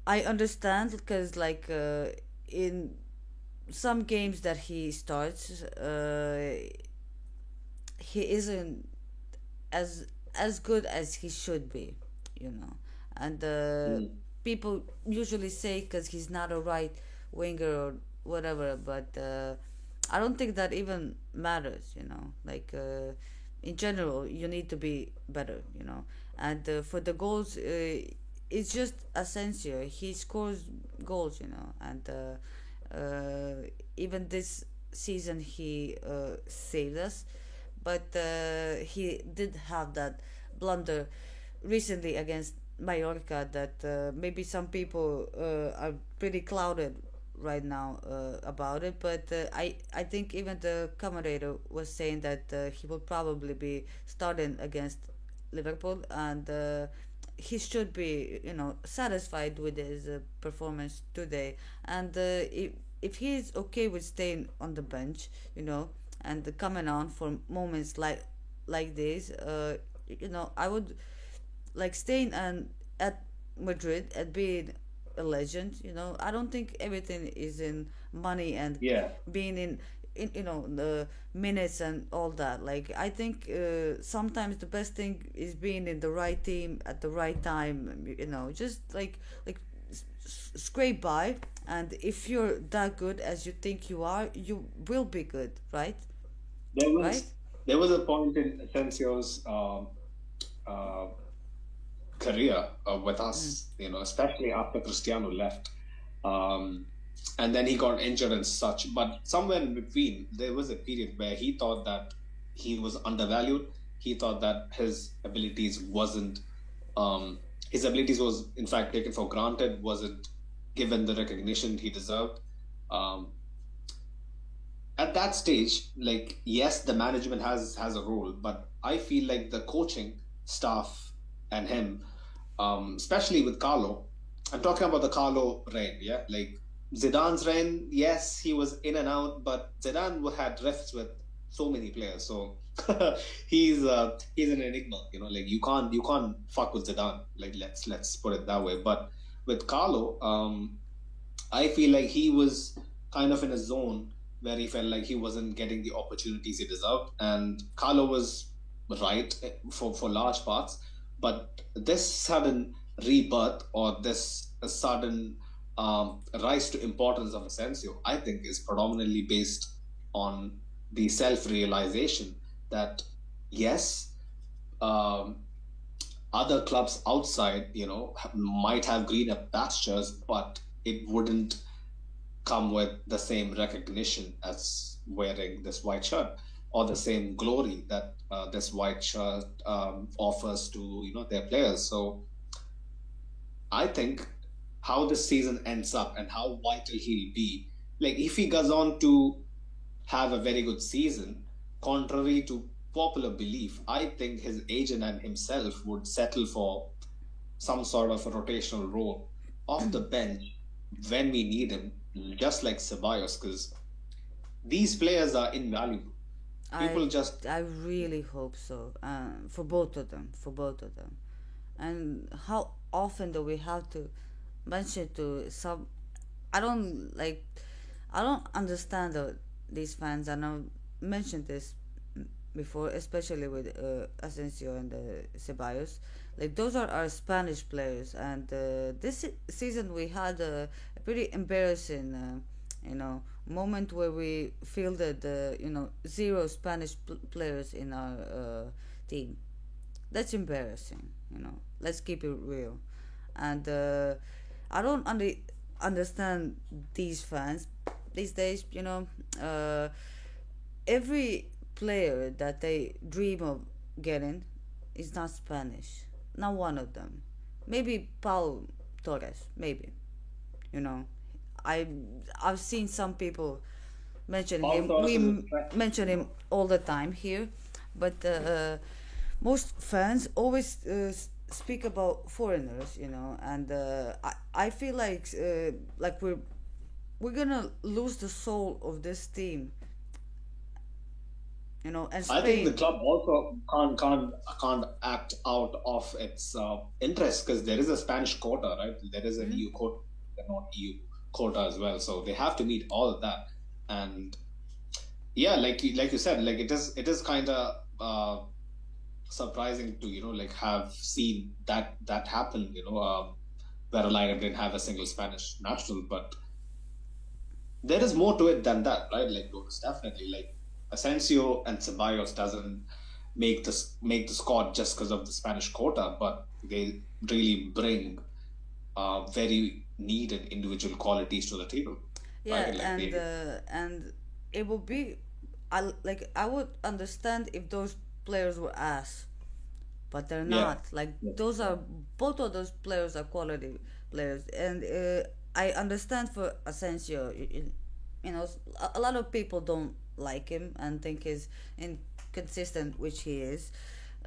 I understand because, like, uh, in some games that he starts, uh, he isn't as as good as he should be, you know. And uh, Mm. people usually say because he's not a right winger or whatever, but uh, I don't think that even matters, you know. Like uh, in general, you need to be better, you know. And uh, for the goals, uh, it's just Asensio. He scores goals, you know, and uh, uh, even this season he uh, saved us, but uh, he did have that blunder recently against Mallorca that uh, maybe some people uh, are pretty clouded right now uh, about it. But uh, I I think even the commentator was saying that uh, he will probably be starting against Liverpool and. He should be, you know, satisfied with his performance today, and if if he's okay with staying on the bench, you know, and coming on for moments like like this, uh, you know, I would like staying and at Madrid and being a legend. You know, I don't think everything is in money and Yeah. being in, in you know the minutes and all that. Like I think uh, sometimes the best thing is being in the right team at the right time. You know, just like like s- scrape by, and if you're that good as you think you are, you will be good, right? There Right? was there was a point in Asensio's um, uh, career uh, with us, you know, especially after Cristiano left. Um, and then he got injured and such. But somewhere in between, there was a period where he thought that he was undervalued. He thought that his abilities wasn't, um, his abilities was in fact taken for granted, wasn't given the recognition he deserved. Um, at that stage, like yes, the management has has a role, but I feel like the coaching staff and him, um, especially with Carlo, I'm talking about the Carlo reign, yeah, like Zidane's reign. Yes, he was in and out, but Zidane had rifts with so many players, so he's uh, he's an enigma. You know, like you can't you can't fuck with Zidane. Like let's let's put it that way. But with Carlo, um, I feel like he was kind of in a zone where he felt like he wasn't getting the opportunities he deserved, and Carlo was right for for large parts. But this sudden rebirth or this sudden um, rise to importance of Asensio, I think, is predominantly based on the self-realization that yes, um, other clubs outside, you know, might have greener pastures, but it wouldn't come with the same recognition as wearing this white shirt or the same glory that uh, this white shirt um, offers to you know their players. So I think how this season ends up and how vital he'll be, like if he goes on to have a very good season, contrary to popular belief, I think his agent and himself would settle for some sort of a rotational role off the bench when we need him, just like Ceballos, because these players are invaluable. I People just I really hope so. Uh, for both of them, for both of them. And how often do we have to mention to some? I don't like. I don't understand the, these fans, and I've mentioned this before, especially with uh, Asensio and uh, Ceballos. Like those are our Spanish players, and uh, this season we had a, a pretty embarrassing, uh, you know, moment where we fielded, uh, you know, zero Spanish pl- players in our uh, team. That's embarrassing, you know. Let's keep it real, and uh, I don't under- understand these fans these days. You know, uh, every player that they dream of getting is not Spanish. Not one of them. Maybe Pau Torres. Maybe. You know, I I've seen some people mention Pau him. Torres We is a m- threat. mention him all the time here, but uh, most fans always uh, speak about foreigners. You know, and uh, I I feel like uh, like we're we're gonna lose the soul of this team. You know, and I think the club also can't can't can't act out of its uh, interest because there is a Spanish quota, right? There is an EU quota, not EU quota as well. So they have to meet all of that. And yeah, like you, like you said, like it is it is kind of uh, surprising to you know like have seen that that happen. You know, um, where a Liga didn't have a single Spanish national, but there is more to it than that, right? Like definitely. Like Asensio and Ceballos doesn't make this make the squad just because of the Spanish quota, but they really bring uh, very needed individual qualities to the table, Yeah, right? Like and uh, and it would be, I like I would understand if those players were ass, but they're Yeah. not. Like those are both of those players are quality players, and uh, I understand for Asensio, you, you know, a lot of people don't like him and think he's inconsistent, which he is.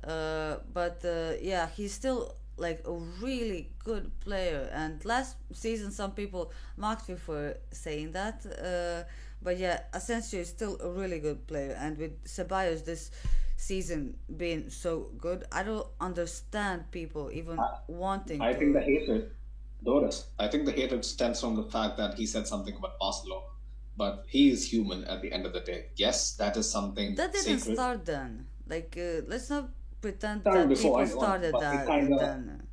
Uh, but uh, yeah, he's still like a really good player. And last season, some people mocked me for saying that. Uh, but yeah, Asensio is still a really good player. And with Ceballos this season being so good, I don't understand people even wanting I to. think the hatred, Doris, I think the hatred stems from the fact that he said something about Barcelona. But he is human at the end of the day. Yes, that is something That didn't sacred. start then. Like, uh, let's not pretend Started that people know, started but that kinda- then.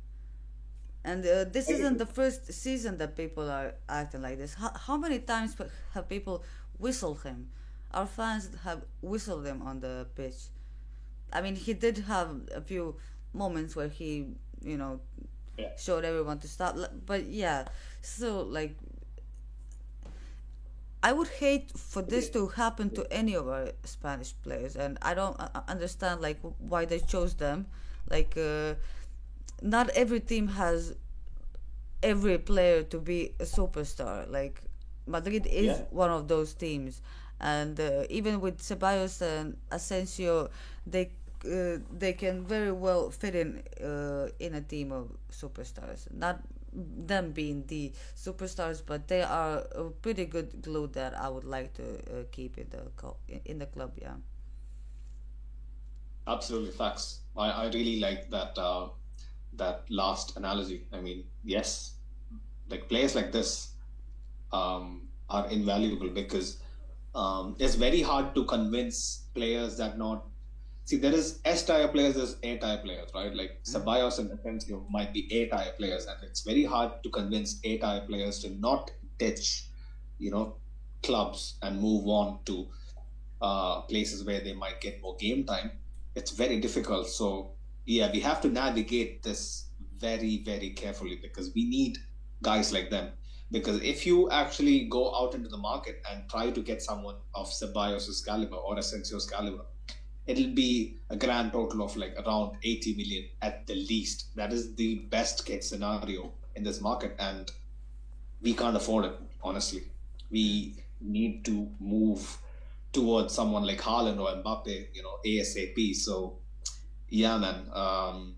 And uh, this isn't the first season that people are acting like this. How, how many times have people whistled him? Our fans have whistled him on the pitch. I mean, he did have a few moments where he, you know, Yeah. showed everyone to stop. But yeah, so like, I would hate for this to happen to any of our Spanish players, and I don't uh, understand like why they chose them. Like, uh, not every team has every player to be a superstar. Like, Madrid is Yeah. one of those teams, and uh, even with Ceballos and Asensio, they uh, they can very well fit in uh, in a team of superstars. Not them being the superstars, but they are a pretty good glue that I would like to uh, keep in the co- in the club. Yeah. Absolutely, facts. I, I really like that uh, that last analogy. I mean, yes, like players like this um, are invaluable because um, it's very hard to convince players that not see there is S tier players, there's A tier players, right? Like Ceballos and Asensio might be A tier players, and it's very hard to convince A tier players to not ditch, you know, clubs and move on to uh, places where they might get more game time. It's very difficult. So yeah, we have to navigate this very very carefully because we need guys like them. Because if you actually go out into the market and try to get someone of Ceballos' caliber or Asensio's caliber, it'll be a grand total of like around 80 million at the least. That is the best case scenario in this market, and we can't afford it, honestly. We need to move towards someone like Haaland or Mbappe, you know, ASAP. So, yeah, man. Um,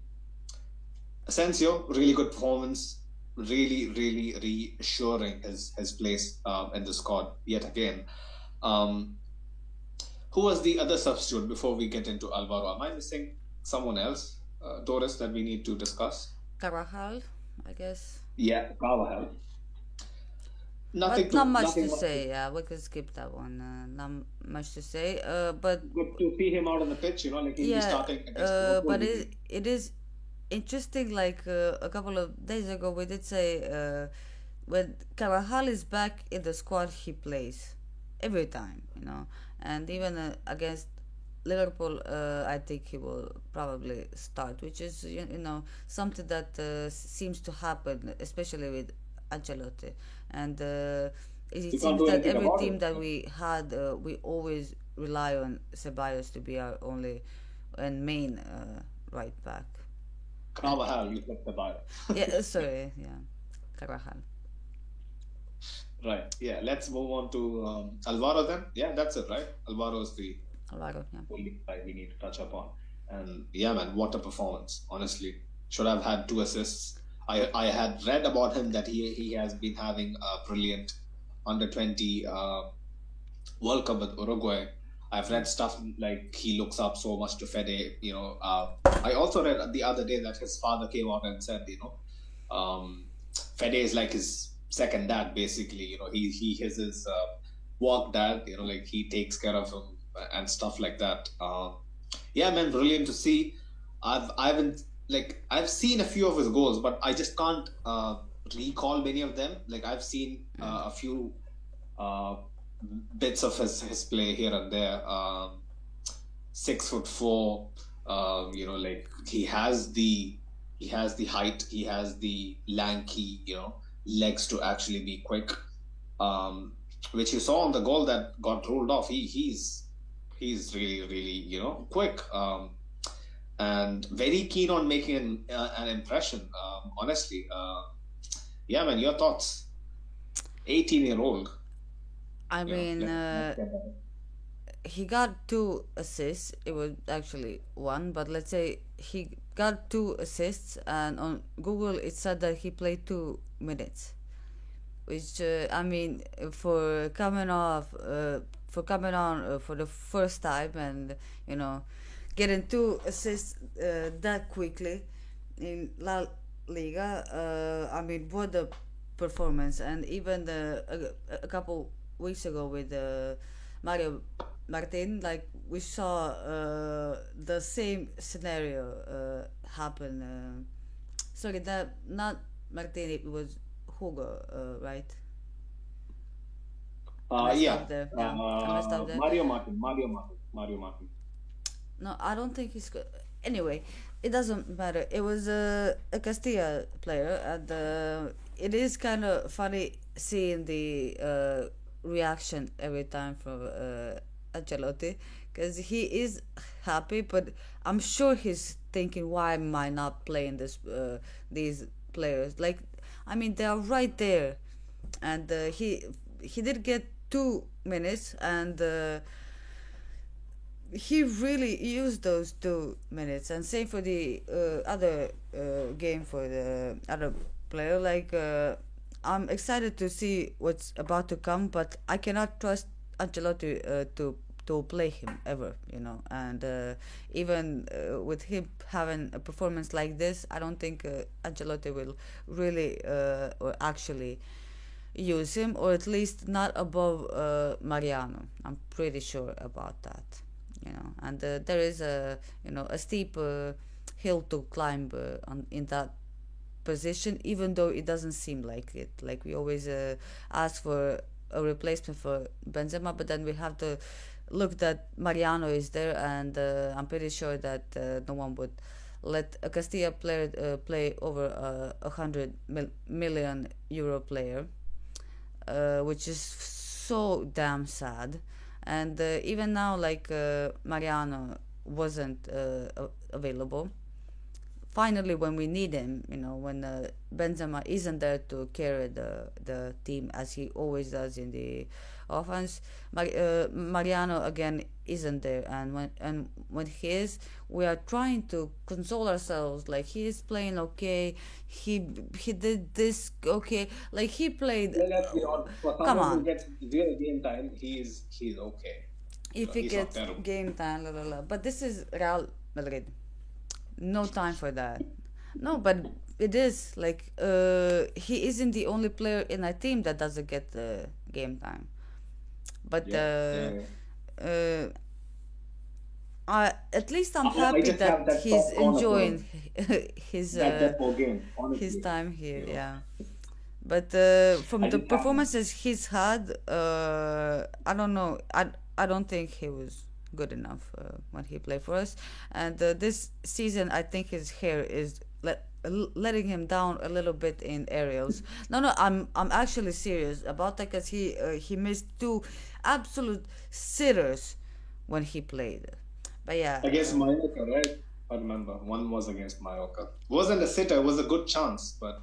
Asensio, really good performance. Really, really reassuring his his place um, in the squad yet again. Um, who was the other substitute before we get into Alvaro? Am I missing someone else, uh, Doris, that we need to discuss? Carvajal, I guess. Yeah, Carvajal. Nothing but to, not much nothing to say. Yeah, we could skip that one. Uh, not much to say. Uh, but Good to see him out on the pitch, you know, like he'll be yeah, starting against uh, but it it is interesting. Like uh, a couple of days ago, we did say uh, when Carvajal is back in the squad, he plays every time. You know, and even uh, against Liverpool, uh, I think he will probably start, which is you, you know something that uh, seems to happen, especially with Ancelotti. And uh, it You seems that every team it. that we had, uh, we always rely on Ceballos to be our only and main uh, right back. Carvajal, you bio. Yeah, uh, sorry, yeah, Carvajal. Right. Yeah. Let's move on to um, Alvaro then. Yeah, that's it, right? Alvaro is the Alvaro, yeah. only guy we need to touch upon. And yeah, man, what a performance! Honestly, should have had two assists. I I had read about him that he he has been having a brilliant under twenty uh, World Cup with Uruguay. I've read stuff like he looks up so much to Fede. You know, uh, I also read the other day that his father came out and said, you know, um, Fede is like his second dad, basically. You know, he he is his uh, work dad. You know, like he takes care of him and stuff like that. Uh, yeah, man, brilliant to see. I've I haven't like I've seen a few of his goals, but I just can't uh, recall many of them. Like I've seen uh, a few uh, bits of his, his play here and there. Um, six foot four. Um, you know, like he has the he has the height, he has the lanky, you know, legs to actually be quick. Um, which you saw on the goal that got ruled off. He he's he's really really you know quick um, and very keen on making an, uh, an impression. Um, honestly, uh, yeah, man. Your thoughts? Eighteen year old. I mean, uh, he got two assists. It was actually one, but let's say he got two assists, and on Google it said that he played two minutes, which uh, I mean, for coming off, uh, for coming on uh, for the first time, and you know, getting two assists uh, that quickly in La Liga. Uh, I mean, what a performance! And even the a, a couple weeks ago with uh, Mario Martin, like we saw uh, the same scenario uh, happen. Uh, sorry, that not Martin, it was Hugo, uh, right? Uh, yeah. yeah. Mario Martin. Mario Martin. Mario Martin. No, I don't think he's good. Anyway, it doesn't matter. It was a, a Castilla player, and uh, it is kind of funny seeing the uh, reaction every time from uh, Ancelotti because he is happy, but I'm sure he's thinking, why am I not playing this uh, these players? Like, I mean, they are right there, and uh, he he did get two minutes, and uh, he really used those two minutes. And same for the uh, other uh, game for the other player, like. Uh, I'm excited to see what's about to come, but I cannot trust Ancelotti to to play him ever, you know. And uh, even uh, with him having a performance like this, I don't think uh, Ancelotti will really uh, or actually use him, or at least not above uh, Mariano. I'm pretty sure about that, you know. And uh, there is a you know a steep hill to climb on in that position, even though it doesn't seem like it. Like we always ask for a replacement for Benzema, but then we have to look that Mariano is there, and uh, I'm pretty sure that uh, no one would let a Castilla player uh, play over a uh, hundred mil- million euro player, uh, which is so damn sad. And uh, even now, like Mariano wasn't available finally when we need him, you know, when uh, Benzema isn't there to carry the the team as he always does in the offense, Mar- uh, Mariano again isn't there, and when and when he is, we are trying to console ourselves like he is playing okay, he he did this okay, like he played. Well, come on, gets real game time, he is he's okay. If he gets game time, blah, blah, blah. but this is Real Madrid no time for that. No, but it is like uh, he isn't the only player in a team that doesn't get the game time. But yeah, uh, yeah. Uh, I, at least I'm happy that, that he's enjoying his uh, game, his time here. Yeah. yeah. But uh, from I the performances he's had, uh, I don't know. I I don't think he was good enough uh, when he played for us. And uh, this season, I think his hair is let, letting him down a little bit in aerials. no, no, I'm I'm actually serious about that because he uh, he missed two absolute sitters when he played. But yeah, against Mallorca, right? I remember one was against Mallorca. Wasn't a sitter. It was a good chance, but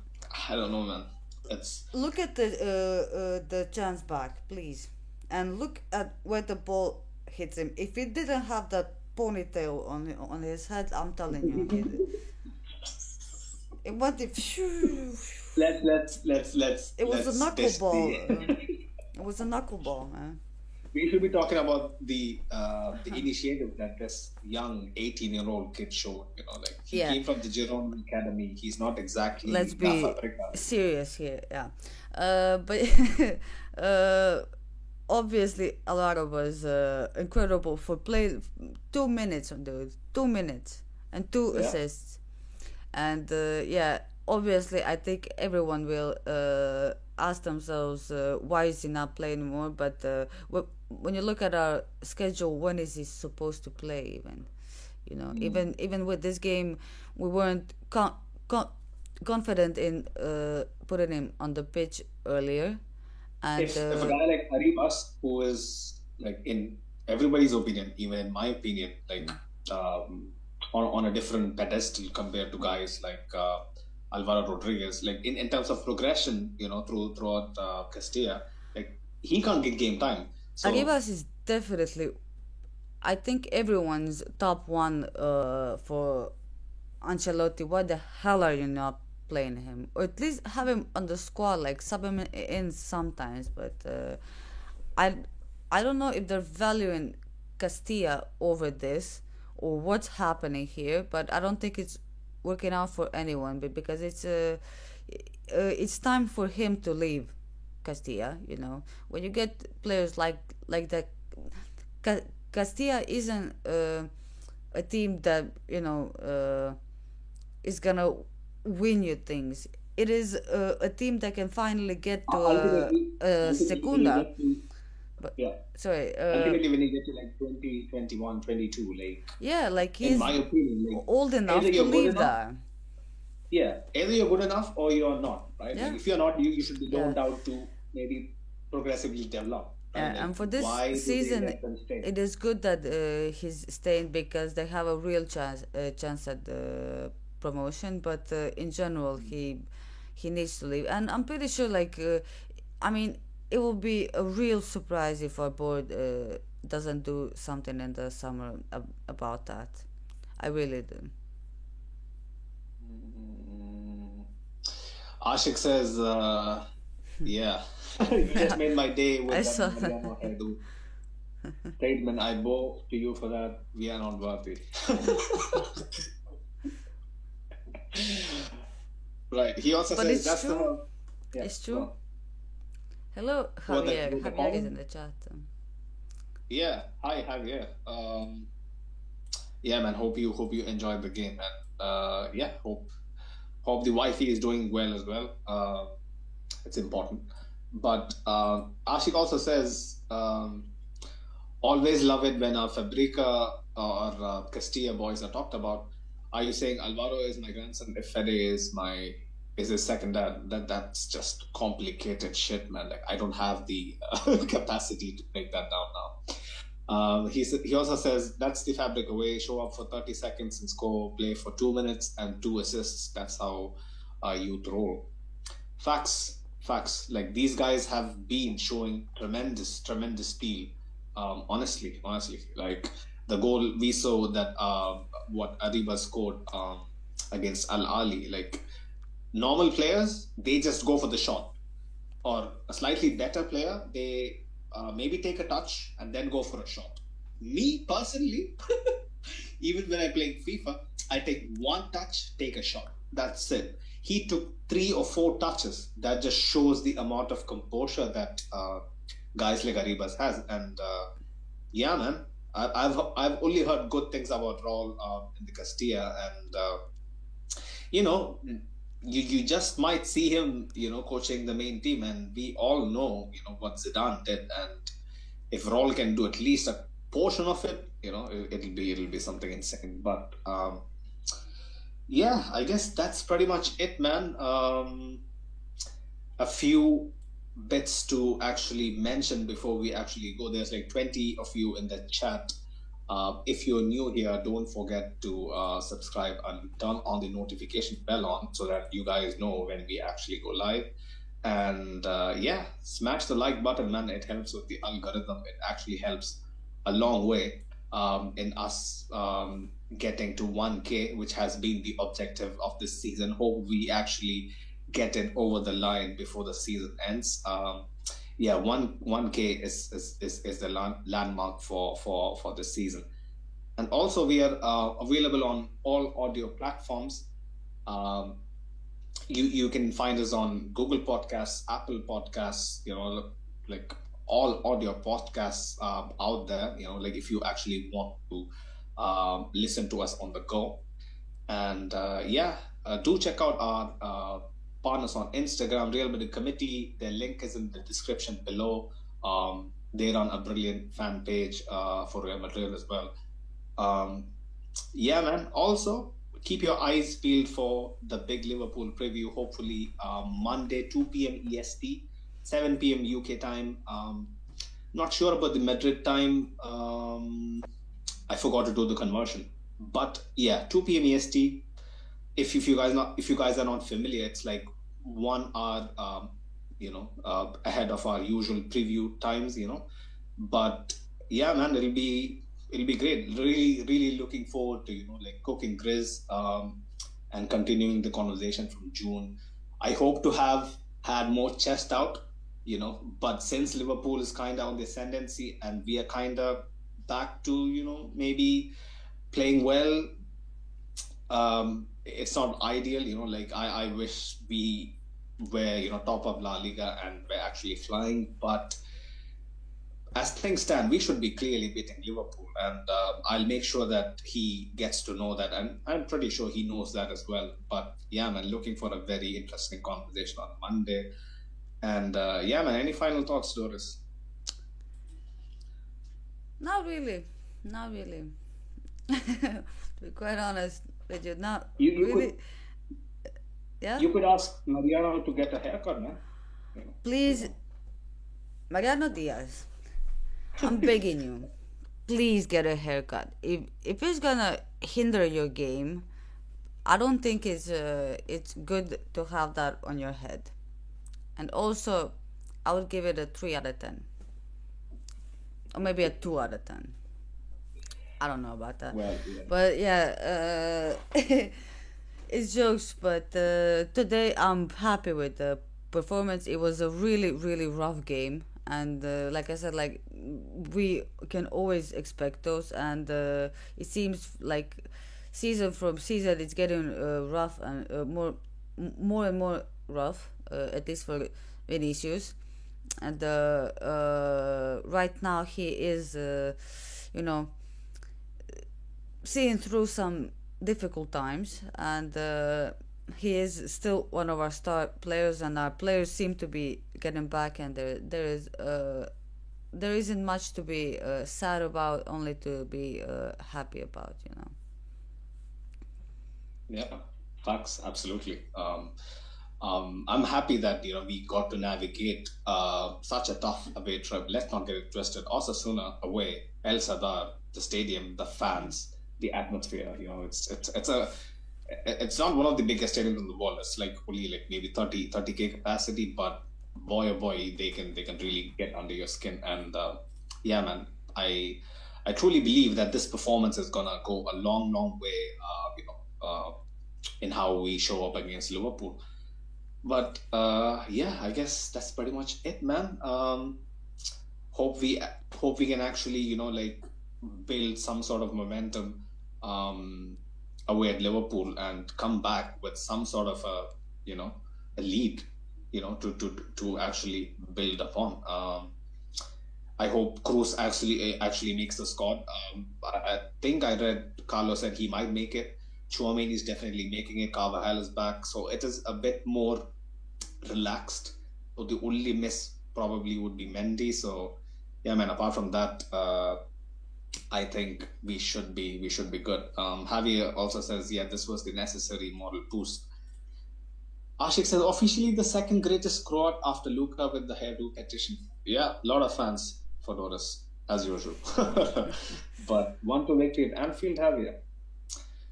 I don't know, man. It's look at the uh, uh, the chance back, please, and look at where the ball hits him. If he didn't have that ponytail on on his head, I'm telling you, it, went if. Let's let's let's let's. It was a knuckleball. it was a knuckleball, man. We should be talking about the uh, the initiative that this young 18 year old kid showed. You know, like he yeah. came from the Girona Academy. He's not exactly. Let's be serious here, yeah. Uh, but uh, obviously Alvaro was uh, incredible for play two minutes on dude two minutes and two yeah. assists and uh, yeah obviously I think everyone will uh, ask themselves uh, why is he not playing more but uh, when you look at our schedule when is he supposed to play even? You know mm. even even with this game we weren't con- con- confident in uh, putting him on the pitch earlier. And if, if a uh, guy like Arribas, who is like in everybody's opinion, even in my opinion, like um, on, on a different pedestal compared to guys like uh, Alvaro Rodriguez, like in, in terms of progression, you know, through throughout uh, Castilla, like he can't get game time. So Arribas is definitely, I think everyone's top one uh, for Ancelotti. Why the hell are you not playing him? Or at least have him on the squad, like sub him in sometimes. But uh, I, I don't know if they're valuing Castilla over this or what's happening here. But I don't think it's working out for anyone. But because it's uh, uh, it's time for him to leave Castilla. You know, when you get players like like that, Ca- Castilla isn't uh, a team that you know uh, is gonna win you things. It is uh, a team that can finally get to a, ultimately, a when you Segunda. But yeah, sorry, uh, ultimately when you get to like 20, 21, 22, like yeah, like in he's my opinion, like old enough to leave there. Yeah, either you're good enough or you're not, right? Yeah. Like if you're not, you, you should be Yeah. loaned out to maybe progressively develop. Right? Yeah, Like, and for this season, let them stay? it is good that uh, he's staying because they have a real chance uh, chance at the promotion. But uh, in general, he he needs to leave, and I'm pretty sure. Like, uh, I mean, it will be a real surprise if our board uh, doesn't do something in the summer ab- about that. I really do. Mm. Ashik says, uh, yeah, you just made my day with saw that that. Mariano hairdo. Statement, I bow to you for that. We are not worthy. right. He also But says it's that's true. the. Yeah, It's true. on. Hello, Well, Javier. the Javier is in the chat. Yeah. Hi, Javier. Um, yeah, man. Hope you hope you enjoyed the game, man. Uh, yeah. Hope hope the wifey is doing well as well. Uh, it's important. But uh, Ashik also says, um, always love it when our Fabrica or uh, Castilla boys are talked about. Are you saying Alvaro is my grandson? If Fede is my is his second dad? That that's just complicated shit, man. Like I don't have the uh, capacity to break that down now. Um, he he also says that's the Fabrica way. Show up for thirty seconds and score. Play for two minutes and two assists. That's how uh, youth roll. Facts, facts. Like these guys have been showing tremendous, tremendous speed. Um, honestly, honestly, like the goal we saw that uh, what Arribas scored um, against Al Ahly. Like normal players, they just go for the shot or a slightly better player, they uh, maybe take a touch and then go for a shot. Me personally, even when I play FIFA, I take one touch, take a shot. That's it. He took three or four touches. That just shows the amount of composure that uh, guys like Arribas has. And uh, yeah, man, I, I've I've only heard good things about Raul uh, in the Castilla, and uh, you know, you you just might see him, you know, coaching the main team, and we all know, you know, what Zidane did, and if Raul can do at least a portion of it, you know, it, it'll be it'll be something insane. But um, yeah, I guess that's pretty much it, man. Um, a few bits to actually mention before we actually go. There's like 20 of you in the chat. Uh, if you're new here, don't forget to uh, subscribe and turn on the notification bell on so that you guys know when we actually go live. And uh, yeah, smash the like button, man. It helps with the algorithm. It actually helps a long way um, in us um, getting to 1K, which has been the objective of this season. Hope we actually get it over the line before the season ends. Um, yeah, one one K is is, is, is the landmark for for for the season, and also we are uh, available on all audio platforms. Um, you you can find us on Google Podcasts, Apple Podcasts, you know, like all audio podcasts um, out there. You know, like if you actually want to um, listen to us on the go, and uh, yeah, uh, do check out our uh, partners on Instagram, Real Madrid Committee. Their link is in the description below. Um, they run a brilliant fan page uh, for Real Madrid as well. Um, yeah, man. Also, keep your eyes peeled for the big Liverpool preview. Hopefully, uh, Monday, 2 p.m. EST. 7 p.m. UK time. Um, not sure about the Madrid time. Um, I forgot to do the conversion, but yeah, 2 p.m. EST. If, if you guys not if you guys are not familiar, it's like one hour, um, you know, uh, ahead of our usual preview times, you know. But yeah, man, it'll be it'll be great. Really, really looking forward to you know like cooking Grizz um, and continuing the conversation from June. I hope to have had more chest out, you know, but since Liverpool is kind of on the ascendancy and we are kind of back to you know maybe playing well. Um, it's not ideal, you know. Like I, I wish we were you know top of La Liga and we're actually flying, but as things stand, we should be clearly beating Liverpool, and uh, I'll make sure that he gets to know that, and I'm pretty sure he knows that as well. But yeah, man, looking for a very interesting conversation on Monday, and uh, yeah, man, any final thoughts, Doris? Not really, not really. to be quite honest with you, not You, you really. could Yeah, you could ask Mariano to get a haircut, man. You know. please, Mariano Diaz. I'm begging you, please get a haircut. If if it's gonna hinder your game, I don't think it's uh, it's good to have that on your head. And also, I would give it a three out of ten, or maybe a two out of ten. I don't know about that. Well, yeah. But yeah, uh, it's jokes. But uh, today I'm happy with the performance. It was a really, really rough game, and uh, like I said, like we can always expect those. And uh, it seems like season from season it's getting uh, rough and uh, more, more and more rough. Uh, at least for Vinicius, and right now he is, you know seeing through some difficult times and uh, he is still one of our star players and our players seem to be getting back and there there is uh, there isn't much to be uh, sad about only to be uh, happy about you know Yeah, facts, absolutely. Um, um, I'm happy that you know we got to navigate uh, such a tough away trip. Let's not get it twisted. Osasuna away, El Sadar, the stadium, the fans, the atmosphere. You know, it's it's it's a it's not one of the biggest stadiums in the world. It's like only like maybe 30 k capacity, but boy oh boy, they can they can really get under your skin. And uh, yeah, man, I I truly believe that this performance is gonna go a long, long way. Uh, you know, uh, in how we show up against Liverpool. But uh, yeah, I guess that's pretty much it, man. Um, hope we hope we can actually you know like build some sort of momentum um, away at Liverpool and come back with some sort of a you know a lead you know to to to actually build upon. Um, I hope Kroos actually actually makes the squad. Um, I, I think I read Carlos said he might make it. Tchouaméni is definitely making it. Carvajal is back, so it is a bit more relaxed. So the only miss probably would be Mendy. So yeah, man. Apart from that, uh, I think we should be we should be good. Um, Javier also says, yeah, this was the necessary moral boost. Ashik says officially the second greatest Croat after Luka with the hairdo petition. Yeah, a lot of fans for Doris as usual. but one to victory at Anfield, Javier.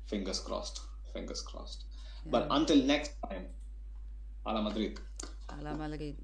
Fingers crossed. Fingers crossed. But until next time, Hala Madrid. Hala Madrid.